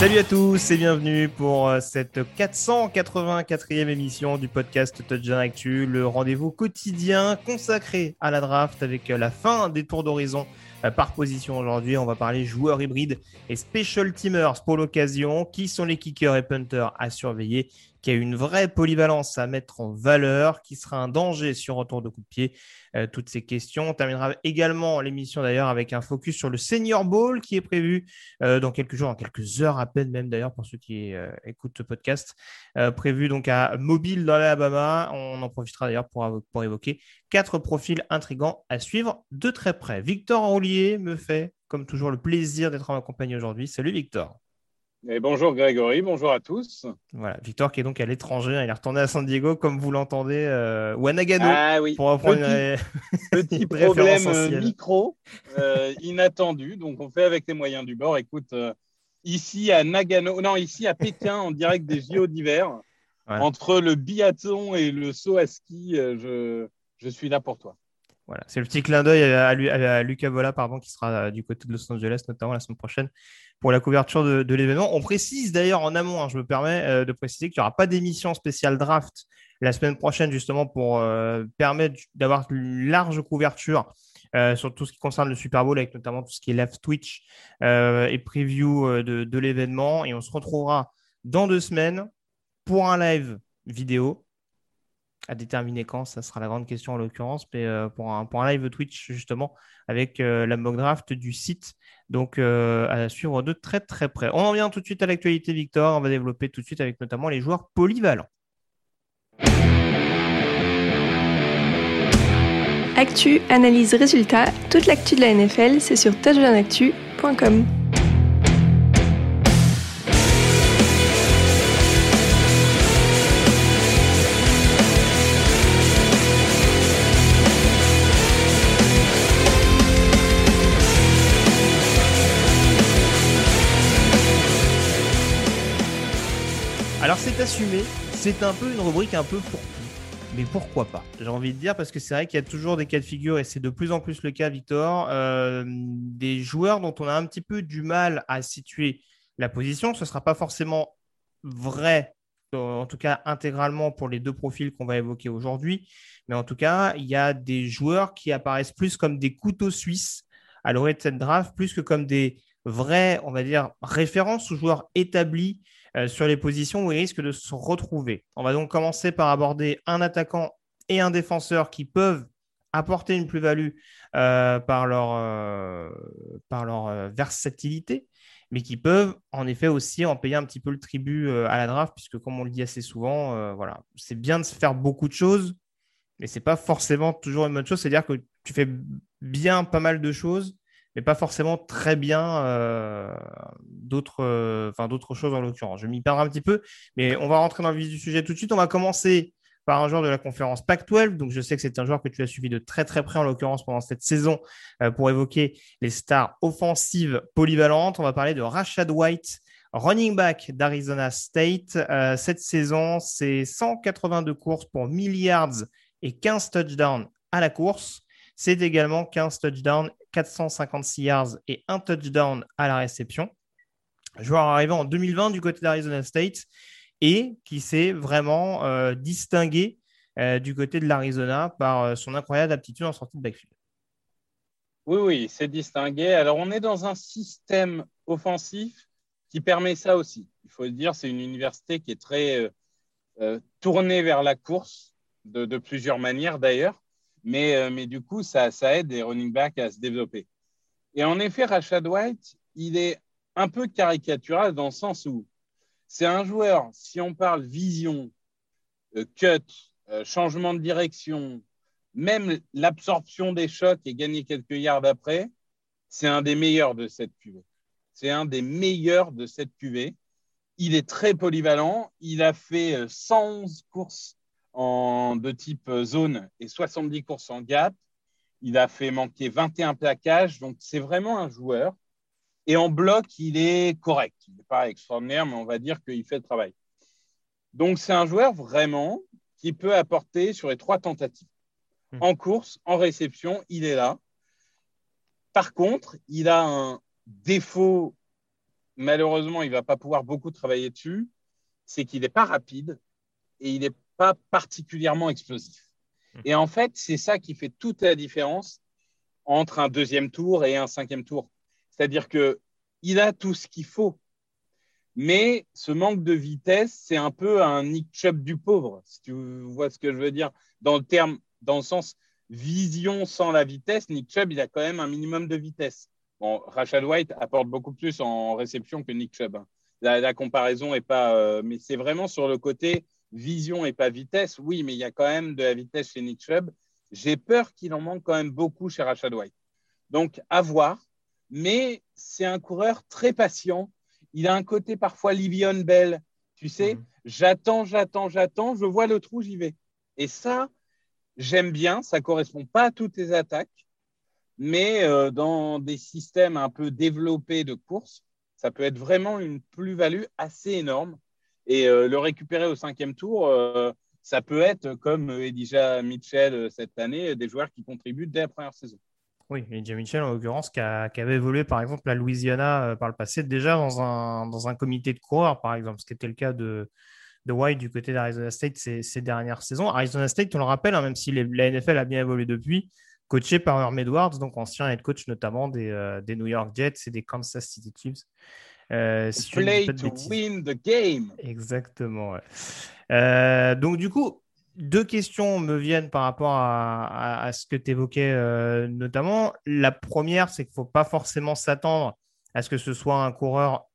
Salut à tous et bienvenue pour euh, cette 484e émission du podcast Touchdown Actu, le rendez-vous quotidien consacré à la draft avec euh, la fin des tours d'horizon euh, par position aujourd'hui. On va parler joueurs hybrides et special teamers pour l'occasion. Qui sont les kickers et punters à surveiller? Qui a une vraie polyvalence à mettre en valeur? Qui sera un danger sur retour de coup de pied? Toutes ces questions. On terminera également l'émission d'ailleurs avec un focus sur le Senior Bowl qui est prévu euh, dans quelques jours, dans quelques heures à peine même d'ailleurs pour ceux qui euh, écoutent ce podcast. Euh, prévu donc à Mobile dans l'Alabama. On en profitera d'ailleurs pour, évoquer quatre profils intrigants à suivre de très près. Victor Roulier me fait, comme toujours, le plaisir d'être en ma compagnie aujourd'hui. Salut Victor. Et bonjour Grégory, bonjour à tous. Voilà, Victor qui est donc à l'étranger, il est retourné à San Diego comme vous l'entendez, euh, ou à Nagano, Ah oui, pour reprendre petit, une- problème euh, micro euh, inattendu, donc on fait avec les moyens du bord. Écoute, euh, ici à Nagano, non, ici à Pékin, en direct des JO d'hiver, Voilà. entre le biathlon et le saut à ski, euh, je, je suis là pour toi. Voilà, c'est le petit clin d'œil à, à à pardon, qui sera euh, du côté de Los Angeles, notamment la semaine prochaine, pour la couverture de, l'événement. On précise d'ailleurs en amont, hein, je me permets euh, de préciser qu'il n'y aura pas d'émission spéciale draft la semaine prochaine, justement, pour euh, permettre d'avoir une large couverture sur tout ce qui concerne le Super Bowl, avec notamment tout ce qui est live Twitch et preview de l'événement. Et on se retrouvera dans deux semaines pour un live vidéo à déterminer quand, ça sera la grande question en l'occurrence, mais euh, pour, un, live Twitch justement avec euh, la mock draft du site, donc euh, à suivre de très très près. On en vient tout de suite à l'actualité, Victor. On va développer tout de suite avec notamment les joueurs polyvalents. Actu, analyse, résultat, toute l'actu de la NFL, c'est sur touchdownactu.com. c'est assumé, c'est un peu une rubrique un peu pour tout. Mais pourquoi pas? J'ai envie de dire parce que c'est vrai qu'il y a toujours des cas de figure et c'est de plus en plus le cas, Victor, euh, des joueurs dont on a un petit peu du mal à situer la position. Ce ne sera pas forcément vrai, en tout cas intégralement pour les deux profils qu'on va évoquer aujourd'hui. Mais en tout cas, il y a des joueurs qui apparaissent plus comme des couteaux suisses à l'orée de cette draft, plus que comme des vrais, on va dire, références ou joueurs établis euh, sur les positions où ils risquent de se retrouver. On va donc commencer par aborder un attaquant et un défenseur qui peuvent apporter une plus-value euh, par leur, euh, par leur versatilité, mais qui peuvent en effet aussi en payer un petit peu le tribut à la draft, puisque comme on le dit assez souvent, voilà, c'est bien de se faire beaucoup de choses, mais c'est pas forcément toujours une bonne chose. C'est-à-dire que tu fais bien pas mal de choses, mais pas forcément très bien euh, d'autres euh, d'autres choses en l'occurrence. Je m'y perds un petit peu, mais on va rentrer dans le vif du sujet tout de suite. On va commencer par un joueur de la conférence Pac-12. Donc, je sais que c'est un joueur que tu as suivi de très très près en l'occurrence pendant cette saison euh, pour évoquer les stars offensives polyvalentes. On va parler de Rashad White, running back d'Arizona State. cette saison, c'est 182 courses pour milliards et 15 touchdowns à la course. C'est également 15 touchdowns, 456 yards et un touchdown à la réception. Joueur arrivé en 2020 du côté d'Arizona State et qui s'est vraiment euh, distingué euh, du côté de l'Arizona par euh, son incroyable aptitude en sortie de backfield. Oui, oui, c'est distingué. Alors, on est dans un système offensif qui permet ça aussi. Il faut le dire, c'est une université qui est très tournée vers la course, de plusieurs manières d'ailleurs. Mais, euh, mais du coup, ça, ça aide les running backs à se développer. Et en effet, Rashad White, il est un peu caricatural dans le sens où c'est un joueur, si on parle vision, euh, cut, euh, changement de direction, même l'absorption des chocs et gagner quelques yards après, c'est un des meilleurs de cette cuvée. C'est un des meilleurs de cette cuvée. Il est très polyvalent. Il a fait 111 courses en, de type euh, zone et 70 courses en gap. Il a fait manquer 21 plaquages, donc c'est vraiment un joueur. Et en bloc, il est correct. Il n'est pas extraordinaire, mais on va dire qu'il fait le travail. Donc c'est un joueur vraiment qui peut apporter sur les trois tentatives. Hmm. En course, en réception, il est là. Par contre, il a un défaut, malheureusement, il ne va pas pouvoir beaucoup travailler dessus, c'est qu'il n'est pas rapide et il n'est pas particulièrement explosif. Hmm. Et en fait, c'est ça qui fait toute la différence entre un deuxième tour et un cinquième tour. C'est-à-dire que il a tout ce qu'il faut, mais ce manque de vitesse, c'est un peu un Nick Chubb du pauvre, si tu vois ce que je veux dire. Dans le terme, dans le sens vision sans la vitesse, Nick Chubb, il a quand même un minimum de vitesse. Bon, Rachel White apporte beaucoup plus en réception que Nick Chubb. Hein. La, comparaison est pas, euh, mais c'est vraiment sur le côté vision et pas vitesse, oui, mais il y a quand même de la vitesse chez Nick Chubb. J'ai peur qu'il en manque quand même beaucoup chez Rashad White. Donc, à voir. Mais c'est un coureur très patient. Il a un côté parfois Livion Bell. Tu sais, mhm. j'attends, j'attends, j'attends, je vois le trou, j'y vais. Et ça, j'aime bien. Ça correspond pas à toutes les attaques. Mais euh, dans des systèmes un peu développés de course, ça peut être vraiment une plus-value assez énorme. Et euh, le récupérer au cinquième tour, euh, ça peut être comme Elijah Mitchell euh, cette année, des joueurs qui contribuent dès la première saison. Oui, Elijah Mitchell, en l'occurrence, qui, avait évolué par exemple à Louisiana par le passé, déjà dans un, dans un comité de coureurs, par exemple, ce qui était le cas de, de White du côté d'Arizona State ces, dernières saisons. Arizona State, on le rappelle, hein, même si la NFL a bien évolué depuis, coaché par Herm Edwards, donc ancien head coach notamment des, des New York Jets et des Kansas City Chiefs. Euh, play to win the game. Exactement. Euh, donc, du coup, deux questions me viennent par rapport à, ce que tu évoquais euh, notamment. La première, c'est qu'il ne faut pas forcément s'attendre à ce que ce soit un coureur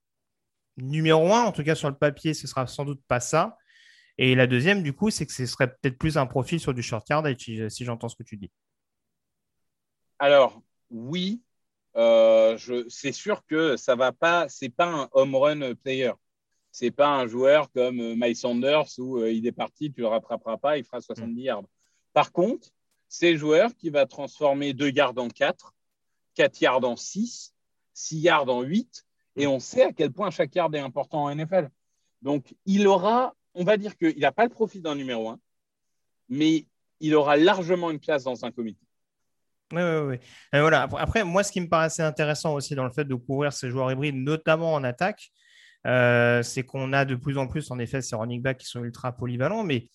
numéro un. En tout cas, sur le papier, ce sera sans doute pas ça. Et la deuxième, du coup, c'est que ce serait peut-être plus un profil sur du short card, si, si j'entends ce que tu dis. Alors, oui, euh, c'est sûr que ça va pas, c'est pas un home run player. C'est pas un joueur comme euh, Miles Sanders où euh, il est parti, tu le rattraperas pas, il fera 70 mm. yards. Par contre, c'est le joueur qui va transformer 2 yards en 4, 4 yards en 6, 6 yards en 8, et on sait à quel point chaque yard est important en NFL. Donc, il aura, on va dire qu'il n'a pas le profit d'un numéro 1, mais il aura largement une place dans un comité. Oui, oui, oui. voilà. Après, moi, ce qui me paraissait intéressant aussi dans le fait de couvrir ces joueurs hybrides, notamment en attaque, euh, c'est qu'on a de plus en plus, en effet, ces running backs qui sont ultra polyvalents, mais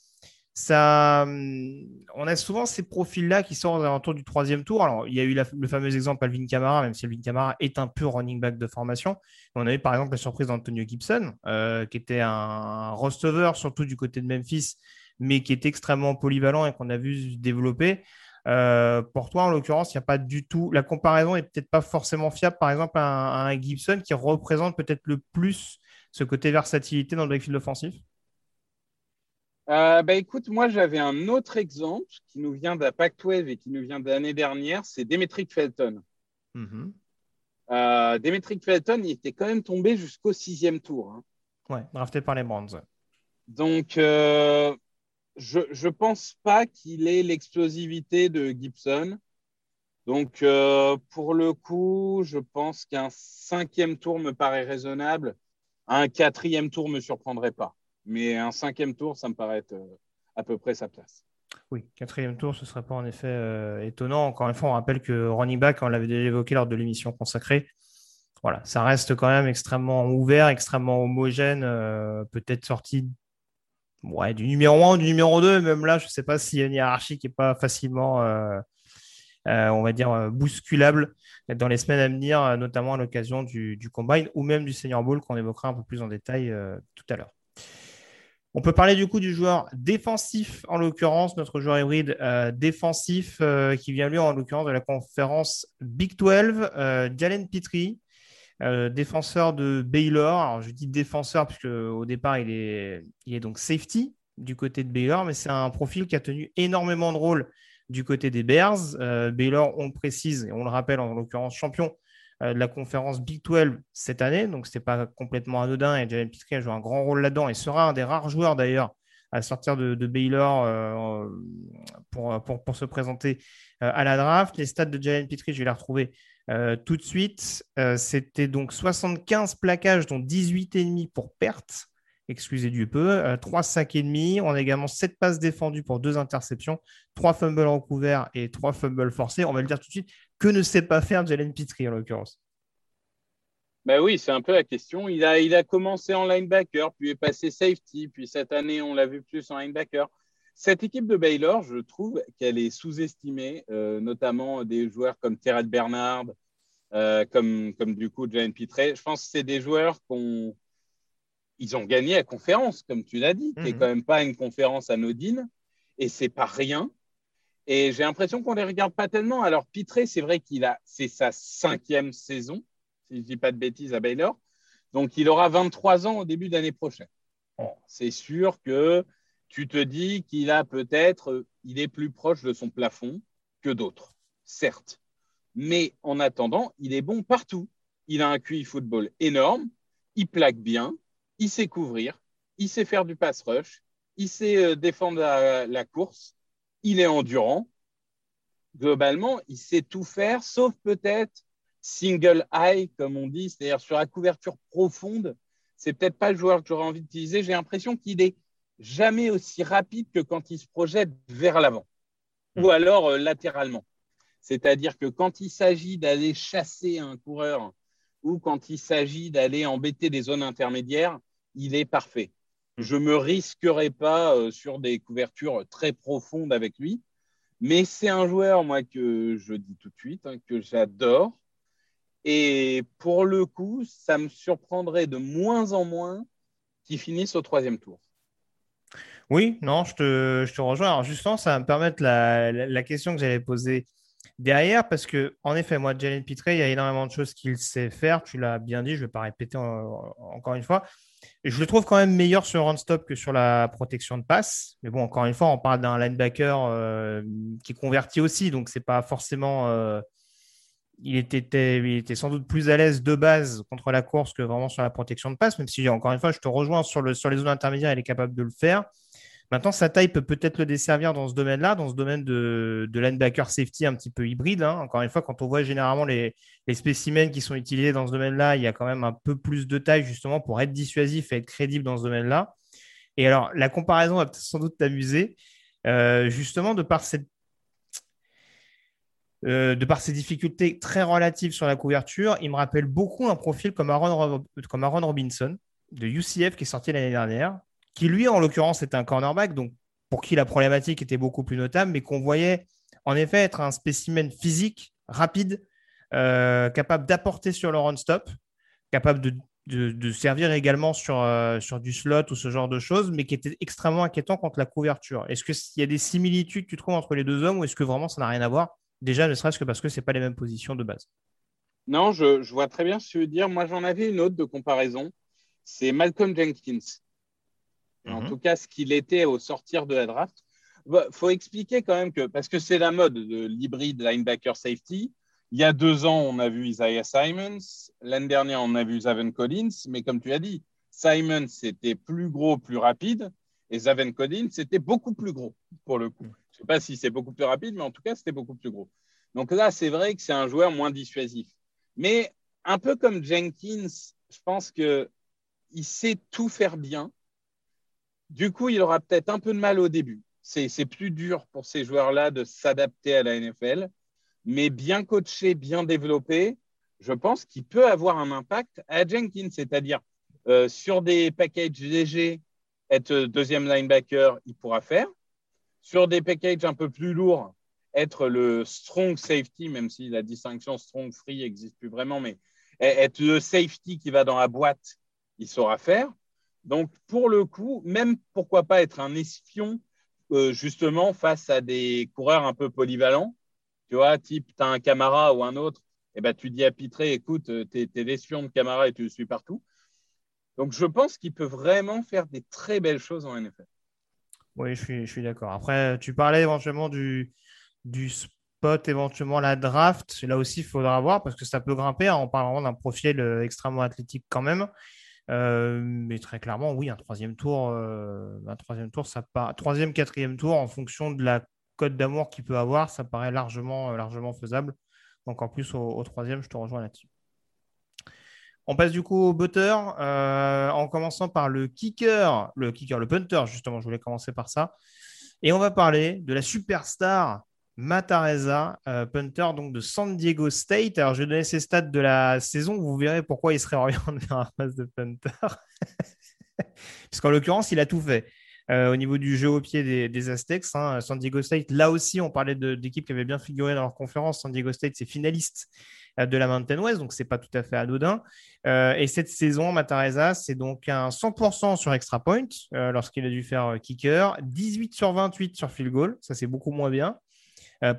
ça, hum, on a souvent ces profils-là qui sortent alentours du troisième tour. Alors, il y a eu le fameux exemple Alvin Kamara, même si Alvin Kamara est un pur running back de formation. On a eu par exemple la surprise d'Antonio Gibson, euh, qui était un receveur, surtout du côté de Memphis, mais qui est extrêmement polyvalent et qu'on a vu se développer. Euh, pour toi, en l'occurrence, il n'y a pas du tout. La comparaison est peut-être pas forcément fiable, par exemple, à un, Gibson qui représente peut-être le plus ce côté versatilité dans le backfield offensif? Euh, bah, écoute, moi j'avais un autre exemple qui nous vient de la Pac-12 et qui nous vient de l'année dernière, c'est Demetric Felton. Euh, Demetric Felton, il était quand même tombé jusqu'au sixième tour. Hein. Ouais, drafté par les Brands. Donc, euh, je ne pense pas qu'il ait l'explosivité de Gibson. Donc, euh, pour le coup, je pense qu'un cinquième tour me paraît raisonnable. Un quatrième tour ne me surprendrait pas. Mais un cinquième tour, ça me paraît euh, à peu près sa place. Oui, quatrième tour, ce ne serait pas en effet euh, étonnant. Encore une fois, on rappelle que Ronnie Back, on l'avait déjà évoqué lors de l'émission consacrée, voilà, ça reste quand même extrêmement ouvert, extrêmement homogène, peut-être sorti ouais, du numéro 1 ou du numéro 2. Même là, je ne sais pas s'il y a une hiérarchie qui n'est pas facilement euh, on va dire, euh, bousculable dans les semaines à venir, euh, notamment à l'occasion du, Combine ou même du Senior Bowl qu'on évoquera un peu plus en détail tout à l'heure. On peut parler du coup du joueur défensif, en l'occurrence, notre joueur hybride défensif qui vient lui en l'occurrence de la conférence Big 12, Jalen Petrie, défenseur de Baylor. Je dis défenseur puisque au départ il est, il est donc safety du côté de Baylor, mais c'est un profil qui a tenu énormément de rôles du côté des Bears. Euh, Baylor, on le précise, et on le rappelle en l'occurrence champion euh, de la conférence Big 12 cette année, donc ce n'est pas complètement anodin et Jalen Pitre a joué un grand rôle là-dedans et sera un des rares joueurs d'ailleurs à sortir de, Baylor euh, pour, pour, se présenter à la draft. Les stats de Jalen Petrie, je vais les retrouver tout de suite. C'était donc 75 plaquages, dont 18,5 pour perte excusez du peu. 3 sacs et demi. On a également 7 passes défendues pour 2 interceptions, 3 fumbles recouverts et 3 fumbles forcés. On va le dire tout de suite. Que ne sait pas faire Jalen Petrie en l'occurrence? Ben oui, c'est un peu la question. Il a, il a commencé en linebacker, puis est passé safety, puis cette année, on l'a vu plus en linebacker. Cette équipe de Baylor, je trouve qu'elle est sous-estimée, euh, notamment des joueurs comme Terrell Bernard, euh, comme, comme du coup Jalen Pitre. Je pense que c'est des joueurs qu'on ils ont gagné la conférence, comme tu l'as dit, qui n'est mhm. quand même pas une conférence anodine, et c'est pas rien. Et j'ai l'impression qu'on les regarde pas tellement. Alors Pitré, c'est vrai qu'il a, c'est sa cinquième saison, si je dis pas de bêtises à Baylor, donc il aura 23 ans au début d'année prochaine. c'est sûr que tu te dis qu'il a peut-être, il est plus proche de son plafond que d'autres, certes. Mais en attendant, il est bon partout. Il a un QI football énorme, il plaque bien, il sait couvrir, il sait faire du pass rush, il sait euh, défendre la, course, il est endurant. Globalement, il sait tout faire, sauf peut-être single eye, comme on dit, c'est-à-dire sur la couverture profonde. C'est peut-être pas le joueur que j'aurais envie d'utiliser. J'ai l'impression qu'il est jamais aussi rapide que quand il se projette vers l'avant ou hmm. alors euh, latéralement. C'est-à-dire que quand il s'agit d'aller chasser un coureur ou quand il s'agit d'aller embêter des zones intermédiaires, il est parfait. Je ne me risquerai pas euh, sur des couvertures très profondes avec lui, mais c'est un joueur, moi, que je dis tout de suite, hein, que j'adore. Et pour le coup, ça me surprendrait de moins en moins qu'il finisse au troisième tour. Oui, non, je te, rejoins. Alors justement, ça va me permettre la, la question que j'avais posée derrière, parce que, en effet, moi, Jalen Pitré, il y a énormément de choses qu'il sait faire. Tu l'as bien dit, je ne vais pas répéter encore une fois. je le trouve quand même meilleur sur run stop que sur la protection de passe. Mais bon, encore une fois, on parle d'un linebacker euh, qui convertit aussi, donc c'est pas forcément. Euh, il, était, il était sans doute plus à l'aise de base contre la course que vraiment sur la protection de passe, même si, encore une fois, je te rejoins sur, le, sur les zones intermédiaires, il est capable de le faire. Maintenant, sa taille peut peut-être le desservir dans ce domaine-là, dans ce domaine de, de linebacker safety un petit peu hybride. Hein. Encore une fois, quand on voit généralement les, spécimens qui sont utilisés dans ce domaine-là, il y a quand même un peu plus de taille justement pour être dissuasif et être crédible dans ce domaine-là. Et alors, la comparaison va sans doute t'amuser, euh, justement de par cette euh, difficultés très relatives sur la couverture, il me rappelle beaucoup un profil comme Aaron, comme Aaron Robinson de UCF qui est sorti l'année dernière, qui lui, en l'occurrence, était un cornerback, donc pour qui la problématique était beaucoup plus notable, mais qu'on voyait en effet être un spécimen physique, rapide, euh, capable d'apporter sur le run-stop, capable de, servir également sur, euh, sur du slot ou ce genre de choses, mais qui était extrêmement inquiétant contre la couverture. Est-ce qu'il y a des similitudes, tu trouves, entre les deux hommes ou est-ce que vraiment ça n'a rien à voir? Déjà, ne serait-ce que parce que ce pas les mêmes positions de base. Non, je, je vois très bien ce que tu veux dire. Moi, j'en avais une autre de comparaison. C'est Malcolm Jenkins en mhm. tout cas ce qu'il était au sortir de la draft. Il bah, faut expliquer quand même que, parce que c'est la mode de l'hybride linebacker safety, Il y a deux ans, on a vu Isaiah Simons. L'année dernière, on a vu Zaven Collins. Mais comme tu as dit, Simons, c'était plus gros, plus rapide. Et Zaven Collins, c'était beaucoup plus gros, pour le coup. Je ne sais pas si c'est beaucoup plus rapide, mais en tout cas, c'était beaucoup plus gros. Donc là, c'est vrai que c'est un joueur moins dissuasif. Mais un peu comme Jenkins, je pense qu'il sait tout faire bien. Du coup, il aura peut-être un peu de mal au début. C'est plus dur pour ces joueurs-là de s'adapter à la NFL mais bien coaché, bien développé, je pense qu'il peut avoir un impact à Jenkins, c'est-à-dire euh, sur des packages légers, être deuxième linebacker, il pourra faire. Sur des packages un peu plus lourds, être le strong safety, même si la distinction strong free n'existe plus vraiment, mais être le safety qui va dans la boîte, il saura faire. Donc, pour le coup, même pourquoi pas être un espion, euh, justement, face à des coureurs un peu polyvalents, tu vois, type, tu as un Camara ou un autre, et eh ben, tu dis à Pitré, écoute, euh, tu es, l'espion de Camara et tu le suis partout. Donc, je pense qu'il peut vraiment faire des très belles choses en NFL. Oui, je suis, d'accord. Après, tu parlais éventuellement du, du spot, éventuellement la draft. Là aussi, il faudra voir parce que ça peut grimper. On parle vraiment d'un profil euh, extrêmement athlétique quand même. Euh, mais très clairement, oui, un troisième tour, un troisième tour, ça part, troisième, quatrième tour en fonction de la code d'amour qu'il peut avoir, ça paraît largement, euh, largement faisable. Encore plus au, troisième, je te rejoins là-dessus. On passe du coup au butter, euh, en commençant par le kicker, le kicker, le punter, justement, je voulais commencer par ça. Et on va parler de la superstar Matareza, euh, punter donc de San Diego State. Alors, je vais donner ses stats de la saison. Vous verrez pourquoi il serait orienté vers un passe de punter. Puisqu'en l'occurrence, il a tout fait. Euh, au niveau du jeu au pied des, Aztecs. Hein, San Diego State, là aussi, on parlait d'équipes qui avaient bien figuré dans leur conférence. San Diego State, c'est finaliste euh, de la Mountain West, donc c'est pas tout à fait anodin. Et cette saison, Matareza, c'est donc un 100% sur extra point lorsqu'il a dû faire kicker, 18 sur 28 sur field goal, ça c'est beaucoup moins bien.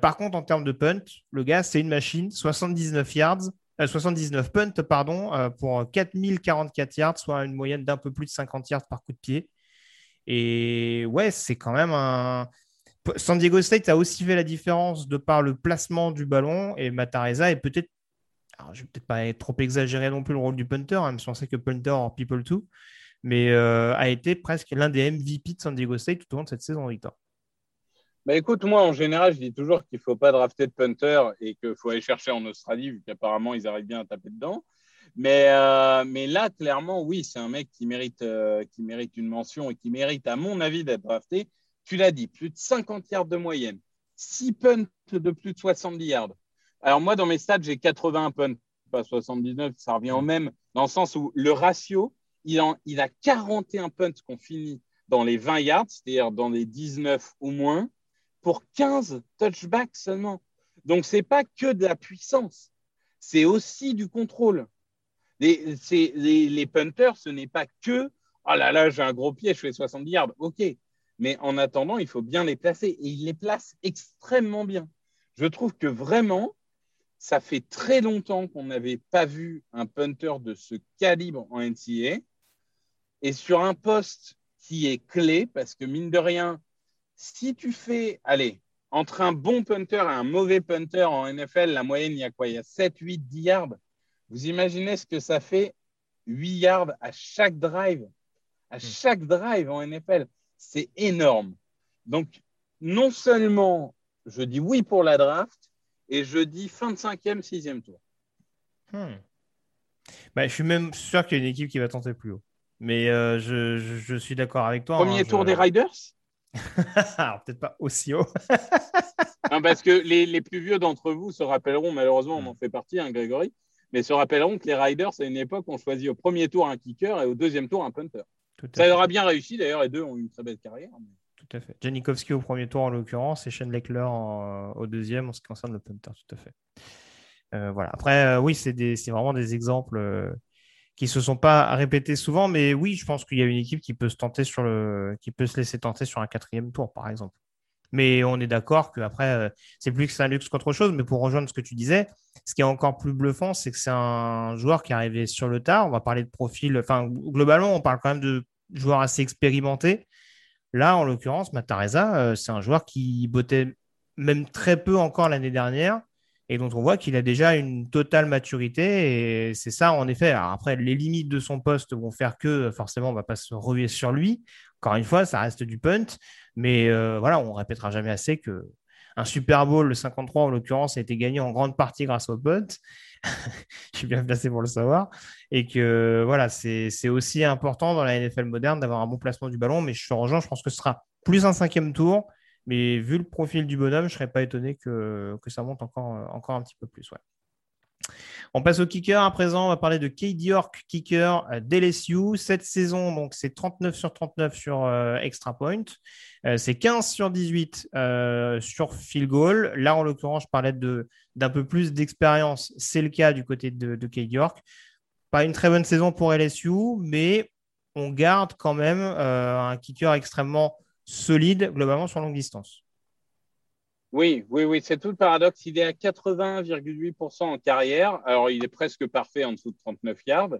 Par contre, en termes de punt, le gars, c'est une machine, 79 yards, 79 punts pardon, pour 4044 yards, soit une moyenne d'un peu plus de 50 yards par coup de pied. Et ouais, c'est quand même un. San Diego State a aussi fait la différence de par le placement du ballon et Matareza est peut-être. Alors, je vais peut-être pas être trop exagéré non plus le rôle du punter, hein, même si on sait que punter or people too, mais euh, a été presque l'un des MVP de San Diego State tout au long de cette saison, Victor. Bah écoute, moi en général, je dis toujours qu'il ne faut pas drafter de punter et qu'il faut aller chercher en Australie, vu qu'apparemment ils arrivent bien à taper dedans. Mais, euh, mais là, clairement, oui, c'est un mec qui mérite, euh, qui mérite une mention et qui mérite, à mon avis, d'être drafté. Tu l'as dit, plus de 50 yards de moyenne, 6 punts de plus de 70 yards. Alors, moi, dans mes stats, j'ai 80 punts, pas 79, ça revient au même, dans le sens où le ratio, il, en, il a 41 punts qu'on finit dans les 20 yards, c'est-à-dire dans les 19 ou moins, pour 15 touchbacks seulement. Donc, ce n'est pas que de la puissance, c'est aussi du contrôle. Les, les, punters, ce n'est pas que oh là là, j'ai un gros pied, je fais 70 yards. OK. Mais en attendant, il faut bien les placer. Et il les place extrêmement bien. Je trouve que vraiment, ça fait très longtemps qu'on n'avait pas vu un punter de ce calibre en NCA. Et sur un poste qui est clé, parce que mine de rien, si tu fais, allez, entre un bon punter et un mauvais punter en NFL, la moyenne, il y a quoi? Il y a 7, 8, 10 yards. Vous imaginez ce que ça fait 8 yards à chaque drive, à hmm. chaque drive en NFL. C'est énorme. Donc, non seulement je dis oui pour la draft, et je dis fin de cinquième, sixième tour. Hmm. Bah, je suis même sûr qu'il y a une équipe qui va tenter plus haut. Mais euh, je, suis d'accord avec toi. Premier hein, tour des Riders? Alors, peut-être pas aussi haut. non, parce que les, plus vieux d'entre vous se rappelleront, malheureusement, on en fait partie, hein, Grégory, mais se rappelleront que les Riders, à une époque, ont choisi au premier tour un kicker et au deuxième tour un punter. ça aura bien réussi, d'ailleurs, les deux ont eu une très belle carrière. Tout à fait. Janikowski au premier tour, en l'occurrence, et Shane Leckler au deuxième, en ce qui concerne le punter, tout à fait. Euh, voilà. Après, euh, oui, c'est vraiment des exemples euh, qui se sont pas répétés souvent, mais oui, je pense qu'il y a une équipe qui peut se tenter sur le, qui peut se laisser tenter sur un quatrième tour, par exemple. Mais on est d'accord qu'après, euh, c'est plus que c'est un luxe qu'autre chose. Mais pour rejoindre ce que tu disais, ce qui est encore plus bluffant, c'est que c'est un joueur qui est arrivé sur le tard. On va parler de profil. Enfin, globalement, on parle quand même de joueurs assez expérimentés. Là, en l'occurrence, Matareza, euh, c'est un joueur qui bottait même très peu encore l'année dernière. Et dont on voit qu'il a déjà une totale maturité. Et c'est ça, en effet. après, les limites de son poste vont faire que forcément, on ne va pas se ruer sur lui. Encore une fois, ça reste du punt. Mais euh, voilà, on répétera jamais assez que un Super Bowl, le 53 en l'occurrence, a été gagné en grande partie grâce au punt. Je suis bien placé pour le savoir. Et que voilà, c'est aussi important dans la NFL moderne d'avoir un bon placement du ballon. Mais je te rejoins, je pense que ce sera plus un cinquième tour. Mais vu le profil du bonhomme, je ne serais pas étonné que, que, ça monte encore, encore un petit peu plus. On passe au kicker à présent. On va parler de Kate York, kicker euh, d'LSU. Cette saison, donc c'est 39 sur 39 sur euh, extra point. Euh, c'est 15 sur 18 sur field goal. Là, en l'occurrence, je parlais d'un peu plus d'expérience. C'est le cas du côté de, de York. Pas une très bonne saison pour LSU, mais on garde quand même un kicker extrêmement solide globalement sur longue distance. Oui, oui, oui, c'est tout le paradoxe. Il est à 80,8% en carrière. Alors, il est presque parfait en dessous de 39 yards.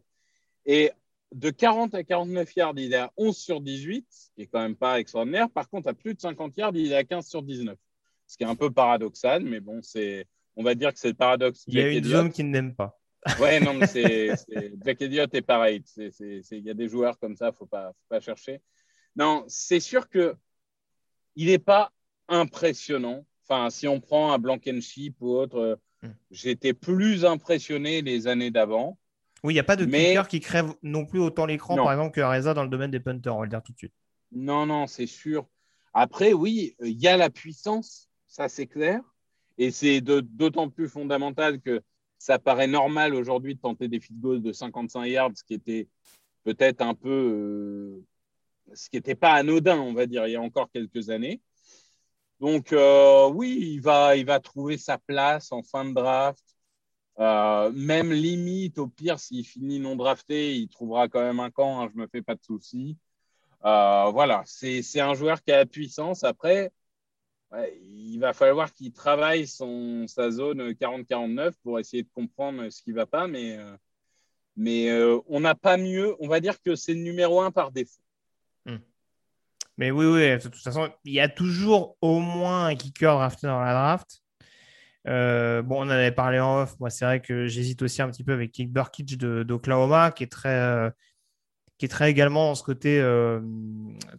Et de 40 à 49 yards, il est à 11 sur 18, ce qui est quand même pas extraordinaire. Par contre, à plus de 50 yards, il est à 15 sur 19, ce qui est un peu paradoxal, mais bon, c'est, on va dire que c'est le paradoxe. Il y a une zone qui ne l'aime pas. Ouais, non, mais c'est, Jack Elliott est pareil. Il y a des joueurs comme ça, faut pas, faut pas chercher. Non, c'est sûr que il n'est pas impressionnant. Enfin, si on prend un Blankenship ou autre, euh, hmm. j'étais plus impressionné les années d'avant. Oui, il n'y a pas de mais... kicker qui crève non plus autant l'écran, par exemple, que Reza dans le domaine des punters, on va le dire tout de suite. Non, non, c'est sûr. Après, oui, il y a la puissance, ça c'est clair. Et c'est d'autant plus fondamental que ça paraît normal aujourd'hui de tenter des field goals de 55 yards, ce qui était peut-être un peu euh, ce qui n'était pas anodin, on va dire, il y a encore quelques années. Donc, euh, oui, il va, il va trouver sa place en fin de draft. Euh, même limite, au pire, s'il finit non drafté, il trouvera quand même un camp, hein, je ne me fais pas de soucis. Euh, voilà, c'est un joueur qui a la puissance. Après, il va falloir qu'il travaille son, sa zone 40-49 pour essayer de comprendre ce qui ne va pas, mais, mais on n'a pas mieux. On va dire que c'est le numéro un par défaut. Mais oui, oui, de toute façon, il y a toujours au moins un kicker drafté dans la draft. Euh, bon, on en avait parlé en off. Moi, c'est vrai que j'hésite aussi un petit peu avec Kick Burkitch d'Oklahoma, qui est très, euh, qui est très également dans ce côté euh,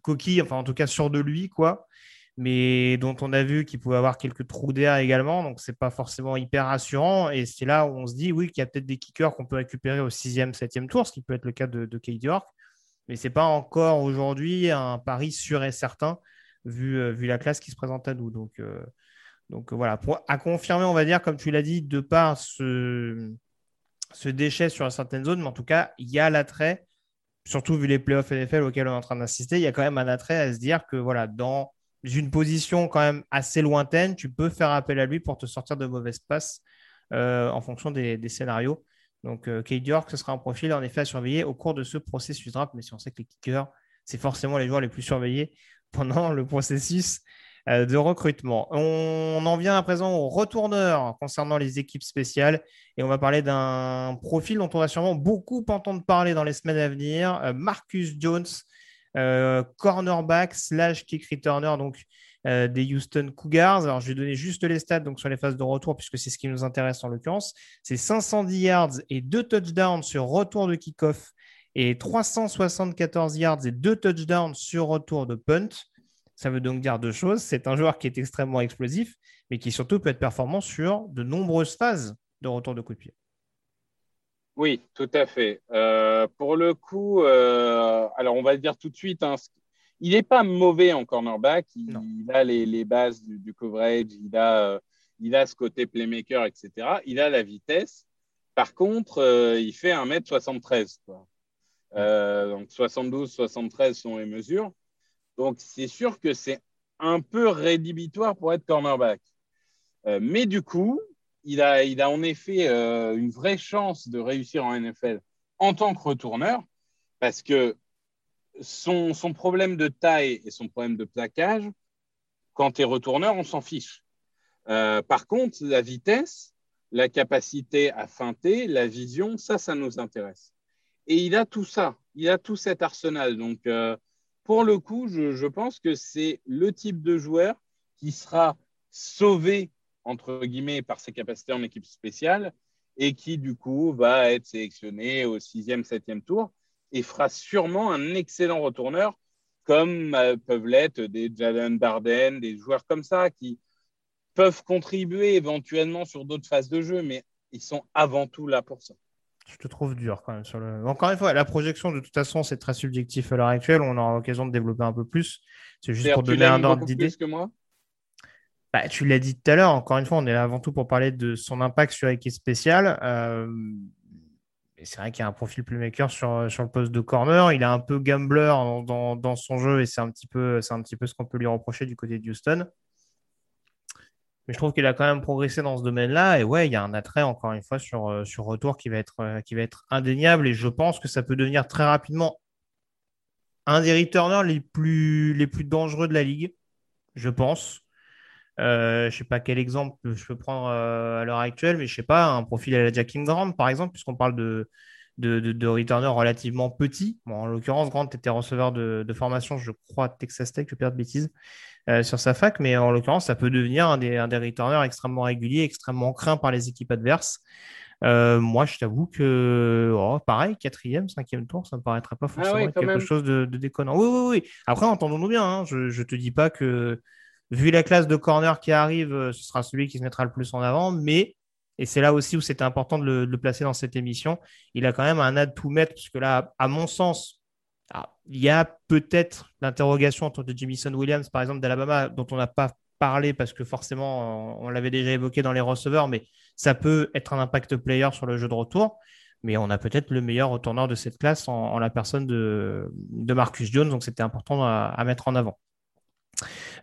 coquille, enfin en tout cas sûr de lui, quoi. Mais dont on a vu qu'il pouvait avoir quelques trous d'air également, donc c'est pas forcément hyper rassurant. Et c'est là où on se dit, oui, qu'il y a peut-être des kickers qu'on peut récupérer au sixième, septième tour, ce qui peut être le cas de, de Kate York mais ce n'est pas encore aujourd'hui un pari sûr et certain vu, euh, la classe qui se présente à nous. Donc, euh, donc voilà, à confirmer, on va dire, comme tu l'as dit, de par ce, déchet sur certaines zones, mais en tout cas, il y a l'attrait, surtout vu les playoffs NFL auxquels on est en train d'assister, il y a quand même un attrait à se dire que voilà, dans une position quand même assez lointaine, tu peux faire appel à lui pour te sortir de mauvaises passes euh, en fonction des scénarios. Donc, euh, York, ce sera un profil en effet à surveiller au cours de ce processus draft. Mais si on sait que les kickers, c'est forcément les joueurs les plus surveillés pendant le processus euh, de recrutement. On en vient à présent aux retourneurs concernant les équipes spéciales et on va parler d'un profil dont on va sûrement beaucoup entendre parler dans les semaines à venir. Euh, Marcus Jones, cornerback slash kick returner, donc euh, des Houston Cougars. Alors, je vais donner juste les stats donc, sur les phases de retour, puisque c'est ce qui nous intéresse en l'occurrence. C'est 510 yards et 2 touchdowns sur retour de kick-off et 374 yards et 2 touchdowns sur retour de punt. Ça veut donc dire deux choses. C'est un joueur qui est extrêmement explosif, mais qui surtout peut être performant sur de nombreuses phases de retour de coup de pied. Oui, tout à fait. Euh, pour le coup, euh, alors on va le dire tout de suite, hein, il n'est pas mauvais en cornerback. Il, a les, bases du, coverage, il a, euh, il a ce côté playmaker, etc. Il a la vitesse. Par contre, euh, il fait 1m73. Euh, donc 72, 73 sont les mesures. Donc c'est sûr que c'est un peu rédhibitoire pour être cornerback. mais du coup, il a, il a en effet une vraie chance de réussir en NFL en tant que retourneur parce que son, problème de taille et son problème de plaquage, quand tu es retourneur, on s'en fiche. Euh, par contre, la vitesse, la capacité à feinter, la vision, ça, ça nous intéresse. Et il a tout ça, il a tout cet arsenal. Donc, euh, pour le coup, je, pense que c'est le type de joueur qui sera sauvé entre guillemets, par ses capacités en équipe spéciale et qui, du coup, va être sélectionné au sixième, septième tour et fera sûrement un excellent retourneur, comme euh, peuvent l'être des Jalen Darden, des joueurs comme ça qui peuvent contribuer éventuellement sur d'autres phases de jeu, mais ils sont avant tout là pour ça. Je te trouve dur quand même sur le. Encore une fois, la projection de toute façon, c'est très subjectif à l'heure actuelle. On aura l'occasion de développer un peu plus. C'est juste pour donner un ordre d'idée. que moi? Bah, tu l'as dit tout à l'heure, encore une fois, on est là avant tout pour parler de son impact sur l'équipe spéciale. Euh, c'est vrai qu'il y a un profil playmaker sur, sur le poste de corner. Il est un peu gambler dans, dans, son jeu et c'est un, petit peu, un petit peu ce qu'on peut lui reprocher du côté de Houston. Mais je trouve qu'il a quand même progressé dans ce domaine-là. Et ouais, il y a un attrait, encore une fois, sur, euh, sur retour qui va, être, euh, qui va être indéniable. Et je pense que ça peut devenir très rapidement un des returners les plus, les plus dangereux de la ligue, je pense. Euh, je sais pas quel exemple je peux prendre euh, à l'heure actuelle, mais je sais pas, un profil à la Jackie Grant, par exemple, puisqu'on parle de, de, de, returner relativement petit. Bon, en l'occurrence, Grant était receveur de, de, formation, je crois, Texas Tech, je perds de bêtises, euh, sur sa fac, mais en l'occurrence, ça peut devenir un des, un des returners extrêmement réguliers, extrêmement craint par les équipes adverses. Euh, moi, je t'avoue que, oh, pareil, quatrième, cinquième tour, ça me paraîtrait pas ah forcément quelque chose de, de, déconnant. Oui, oui, oui. Après, entendons-nous bien. Hein. Je, je te dis pas que vu la classe de corner qui arrive, euh, ce sera celui qui se mettra le plus en avant. Mais, et c'est là aussi où c'était important de le, placer dans cette émission, il a quand même un ad tout mettre, puisque là, à mon sens, ah, il y a peut-être l'interrogation autour de Jamison Williams, par exemple, d'Alabama, dont on n'a pas parlé parce que forcément, on, l'avait déjà évoqué dans les receveurs, mais ça peut être un impact player sur le jeu de retour. Mais on a peut-être le meilleur retourneur de cette classe en, la personne de, Marcus Jones, donc c'était important à mettre en avant.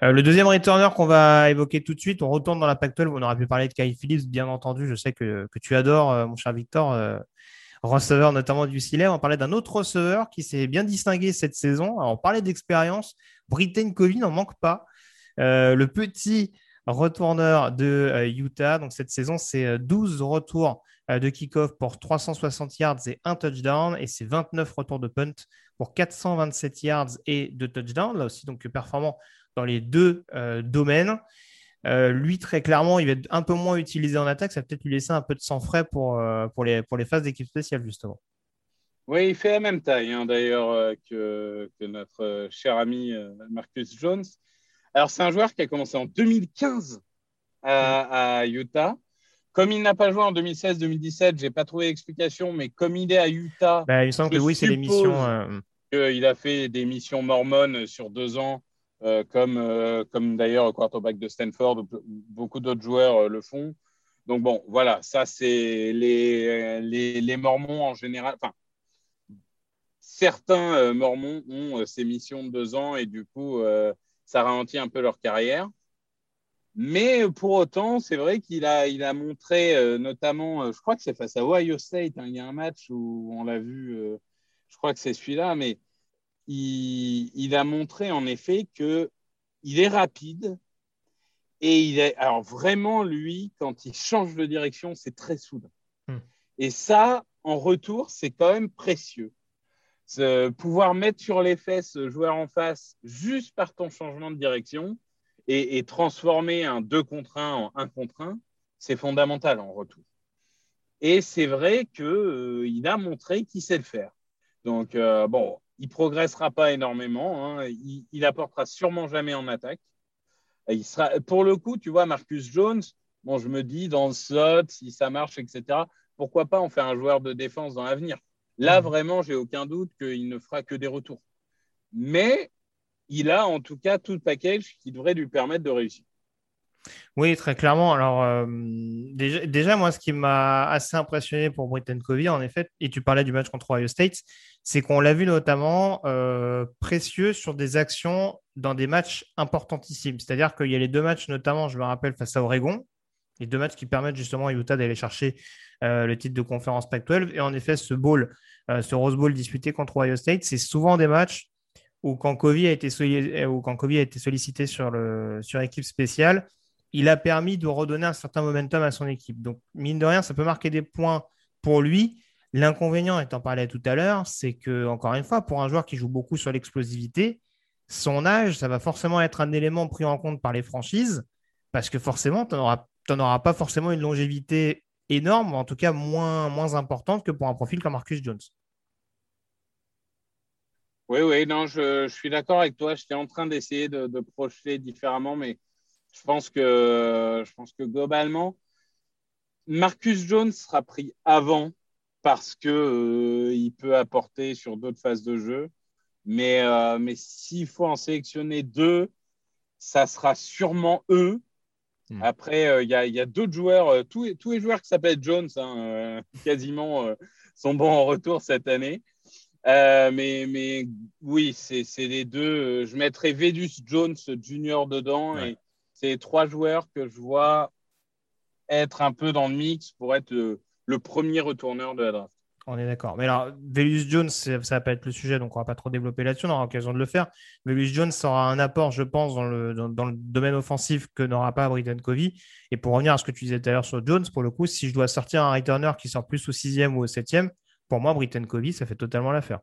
Euh, le deuxième returner qu'on va évoquer tout de suite, on retourne dans la Pac-12. On aurait pu parler de Kai Phillips, bien entendu. Je sais que, tu adores, euh, mon cher Victor, euh, receveur notamment du Silet. On parlait d'un autre receveur qui s'est bien distingué cette saison. on parlait d'expérience. Britain Covey n'en manque pas. le petit retourneur de Utah. Donc cette saison, c'est 12 retours de kick-off pour 360 yards et un touchdown. Et c'est 29 retours de punt pour 427 yards et deux touchdowns. Là aussi, donc performant dans les deux euh, domaines. Euh, lui, très clairement, il va être un peu moins utilisé en attaque. Ça va peut-être lui laisser un peu de sang frais pour, euh, pour, les, pour les phases d'équipe spéciale, justement. Oui, il fait la même taille, hein, d'ailleurs, que, que, notre cher ami Marcus Jones. Alors, c'est un joueur qui a commencé en 2015 à, Utah. Comme il n'a pas joué en 2016-2017, je n'ai pas trouvé d'explication, mais comme il est à Utah. Bah, il me semble que oui, c'est l'émission. Il a fait des missions mormones sur deux ans euh, comme, euh, comme d'ailleurs le quarterback de Stanford, beaucoup d'autres joueurs euh, le font. Donc bon, voilà, ça c'est les, les, les, Mormons en général. Enfin, certains Mormons ont ces missions de deux ans et du coup, ça ralentit un peu leur carrière. Mais pour autant, c'est vrai qu'il a, il a montré, notamment, je crois que c'est face à Ohio State, hein, il y a un match où on l'a vu, je crois que c'est celui-là, mais il, a montré en effet que il est rapide et il est alors vraiment lui quand il change de direction c'est très soudain. Hmm. et ça en retour c'est quand même précieux. Pouvoir mettre sur les fesses le joueur en face juste par ton changement de direction et, transformer un 2 contre 1 en 1 contre 1 c'est fondamental en retour. Et c'est vrai qu'il euh, a montré qu'il sait le faire. Donc euh, bon il progressera pas énormément. Hein. Il, il, apportera sûrement jamais en attaque. Il sera, pour le coup, tu vois, Marcus Jones, bon, je me dis dans le slot, si ça marche, etc., pourquoi pas en faire un joueur de défense dans l'avenir Là, mmh. vraiment, j'ai aucun doute qu'il ne fera que des retours. Mais il a en tout cas tout le package qui devrait lui permettre de réussir. Oui, très clairement. Alors, euh, déjà, moi, ce qui m'a assez impressionné pour Britton Covey, en effet, et tu parlais du match contre Ohio State, c'est qu'on l'a vu notamment euh, précieux sur des actions dans des matchs importantissimes. C'est-à-dire qu'il y a les deux matchs, notamment, je me rappelle, face à Oregon, les deux matchs qui permettent justement à Utah d'aller chercher euh, le titre de conférence Pac-12. Et en effet, ce bowl, ce Rose Bowl disputé contre Ohio State, c'est souvent des matchs où quand Covey a été, a été sollicité sur, le, sur équipe spéciale, il a permis de redonner un certain momentum à son équipe. Donc, mine de rien, ça peut marquer des points pour lui. L'inconvénient, étant parlé tout à l'heure, c'est que, encore une fois, pour un joueur qui joue beaucoup sur l'explosivité, son âge, ça va forcément être un élément pris en compte par les franchises, parce que forcément, tu n'auras pas forcément une longévité énorme, en tout cas moins, moins importante que pour un profil comme Marcus Jones. Oui, oui, non, je, suis d'accord avec toi. J'étais en train d'essayer de, de, projeter différemment, mais je pense que, je pense que globalement, Marcus Jones sera pris avant parce que euh, il peut apporter sur d'autres phases de jeu. Mais, euh, mais s'il faut en sélectionner deux, ça sera sûrement eux. Hmm. Après, euh, il y a, y a d'autres joueurs, tous, tous, les joueurs qui s'appellent Jones, hein, quasiment, sont bons en retour cette année. mais, mais oui, c'est les deux. Je mettrais Vedus Jones Junior dedans et c'est trois joueurs que je vois être un peu dans le mix pour être le, premier retourneur de la draft. On est d'accord. Mais alors, Velus Jones, ça va pas être le sujet, donc on va pas trop développer là-dessus, on aura l'occasion de le faire. Velus Jones aura un apport, je pense, dans le, dans, le domaine offensif que n'aura pas Britton Covey. Et pour revenir à ce que tu disais tout à l'heure sur Jones, pour le coup, si je dois sortir un returner qui sort plus au sixième ou au septième, pour moi, Britton Covey, ça fait totalement l'affaire.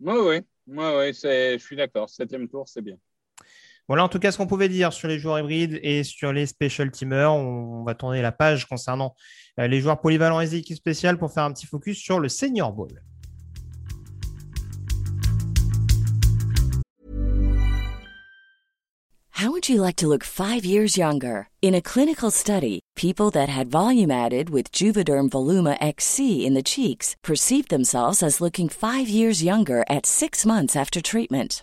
Oui, oui, oui, oui je suis d'accord. Septième tour, c'est bien. Voilà en tout cas ce qu'on pouvait dire sur les joueurs hybrides et sur les special teamers. On va tourner la page concernant euh, les joueurs polyvalents et les équipes spéciales pour faire un petit focus sur le Senior Bowl. How would you like to look five years younger? In a clinical study, people that had volume added with Juvederm Voluma XC in the cheeks perceived themselves as looking five years younger at six months after treatment.